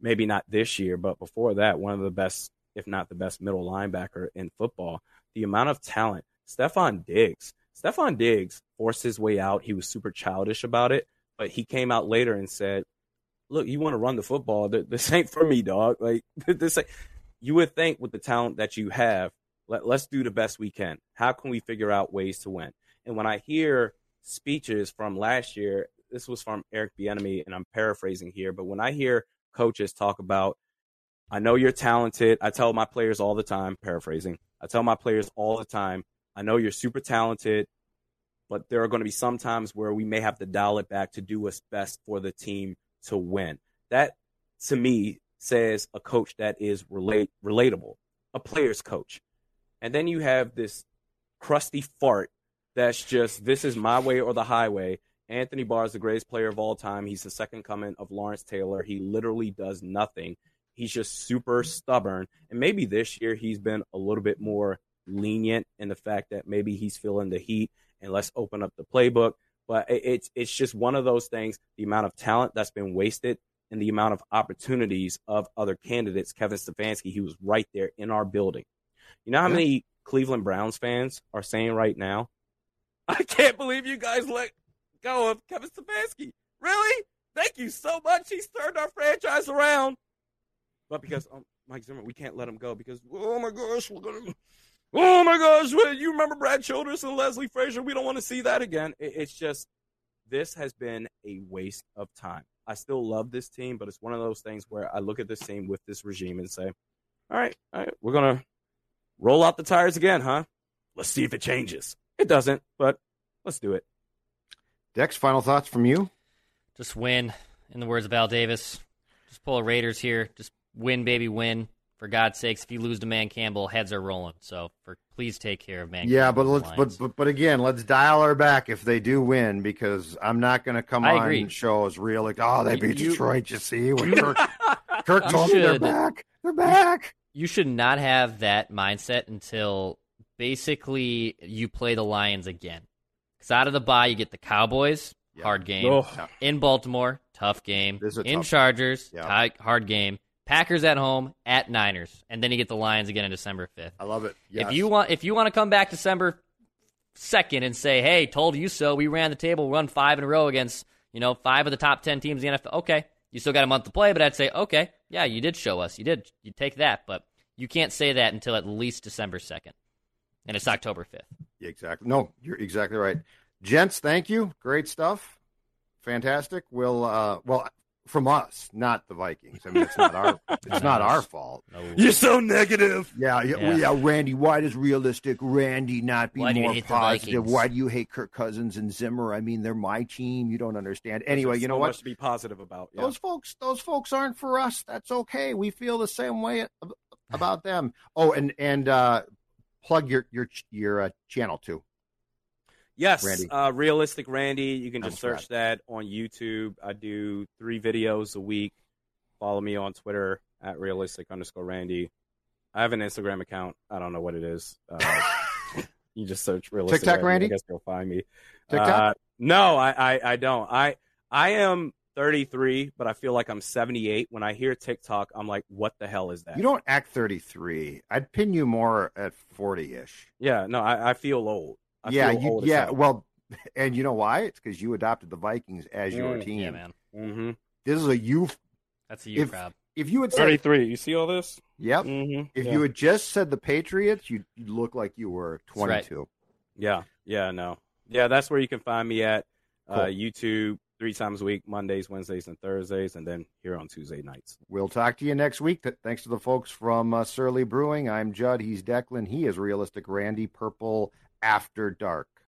maybe not this year, but before that, one of the best, if not the best middle linebacker in football the amount of talent. Stefon Diggs. Stefon Diggs forced his way out. He was super childish about it, but he came out later and said, "Look, you want to run the football? This ain't for me, dog. Like (laughs) this, ain't. You would think with the talent that you have, let, let's do the best we can. How can we figure out ways to win?" And when I hear speeches from last year, this was from Eric Bieniemy, and I'm paraphrasing here, but when I hear coaches talk about, I know you're talented. I tell my players all the time, paraphrasing, I tell my players all the time, I know you're super talented, but there are going to be some times where we may have to dial it back to do what's best for the team to win. That to me says a coach that is relate relatable, a player's coach. And then you have this crusty fart that's just this is my way or the highway. Anthony Barr is the greatest player of all time. He's the second coming of Lawrence Taylor. He literally does nothing. He's just super stubborn. And maybe this year he's been a little bit more lenient in the fact that maybe he's feeling the heat and let's open up the playbook. But it's it's just one of those things. The amount of talent that's been wasted and the amount of opportunities of other candidates. Kevin Stefanski, he was right there in our building. You know how yeah. many Cleveland Browns fans are saying right now, "I can't believe you guys let go of Kevin Stefanski." Really? Thank you so much. He's turned our franchise around but because um, Mike Zimmer, we can't let him go because oh my gosh, we're gonna. Oh my gosh, you remember Brad Childress and Leslie Frazier? We don't want to see that again. It's just this has been a waste of time. I still love this team, but it's one of those things where I look at this team with this regime and say, all right, all right, we're gonna roll out the tires again, huh? Let's see if it changes. It doesn't, but let's do it. Dex, final thoughts from you? Just win. In the words of Al Davis, just pull a Raiders here. Just win, baby, win. For God's sakes, if you lose to Dan Campbell, heads are rolling. So, for please take care of Man. Yeah, Campbell but let's but, but but again, let's dial her back if they do win because I'm not going to come I on agree. and show as real like oh they beat you, Detroit. You see when Kirk, (laughs) Kirk told me they're back, they're back. You should not have that mindset until basically you play the Lions again. Because out of the bye, you get the Cowboys, yeah. hard game. Oh. In Baltimore, tough game. In tough Chargers, yeah. hard game. Packers at home at Niners, and then you get the Lions again on December fifth. I love it. Yes. If you want, if you want to come back December second and say, "Hey, told you so," we ran the table, run five in a row against you know five of the top ten teams in the NFL. Okay, you still got a month to play, but I'd say, okay, yeah, you did show us, you did, you take that, but you can't say that until at least December second, and it's October fifth. Yeah, Exactly. No, you're exactly right, gents. Thank you. Great stuff. Fantastic. We'll uh, well from us, not the Vikings. I mean, it's not our (laughs) it's not our fault. No. You're so negative. Yeah, yeah, yeah, Randy. Why does realistic Randy not be why more positive? Why do you hate Kirk Cousins and Zimmer? I mean, they're my team. You don't understand. Anyway, you know so what? Much to be positive about. Yeah. Those folks, those folks aren't for us. That's okay. We feel the same way (sighs) about them. Oh, and and uh, plug your your your uh, channel too. Yes, Randy. Uh, realistic Randy. You can just search that on YouTube. I do three videos a week. Follow me on Twitter at realistic underscore Randy. I have an Instagram account. I don't know what it is. Uh, (laughs) you just search realistic TikTok Randy. I guess you'll find me. TikTok? Uh, no, I, I I don't. I I am 33, but I feel like I'm 78. When I hear TikTok, I'm like, what the hell is that? You don't act 33. I'd pin you more at 40 ish. Yeah, no, I, I feel old. I yeah, you, yeah. Well, (laughs) and you know why? It's because you adopted the Vikings as your mm, team. Yeah, man. Mm-hmm. This is a youth. That's a youth if, crowd. If you had said 33, you see all this? Yep. Mm-hmm. If yeah. you had just said the Patriots, you'd, you'd look like you were 22. Right. Yeah. Yeah. No. Yeah, that's where you can find me at uh, cool. uh, YouTube three times a week, Mondays, Wednesdays, and Thursdays, and then here on Tuesday nights. We'll talk to you next week. Thanks to the folks from uh, Surly Brewing. I'm Judd. He's Declan. He is Realistic Randy. Purple After Dark.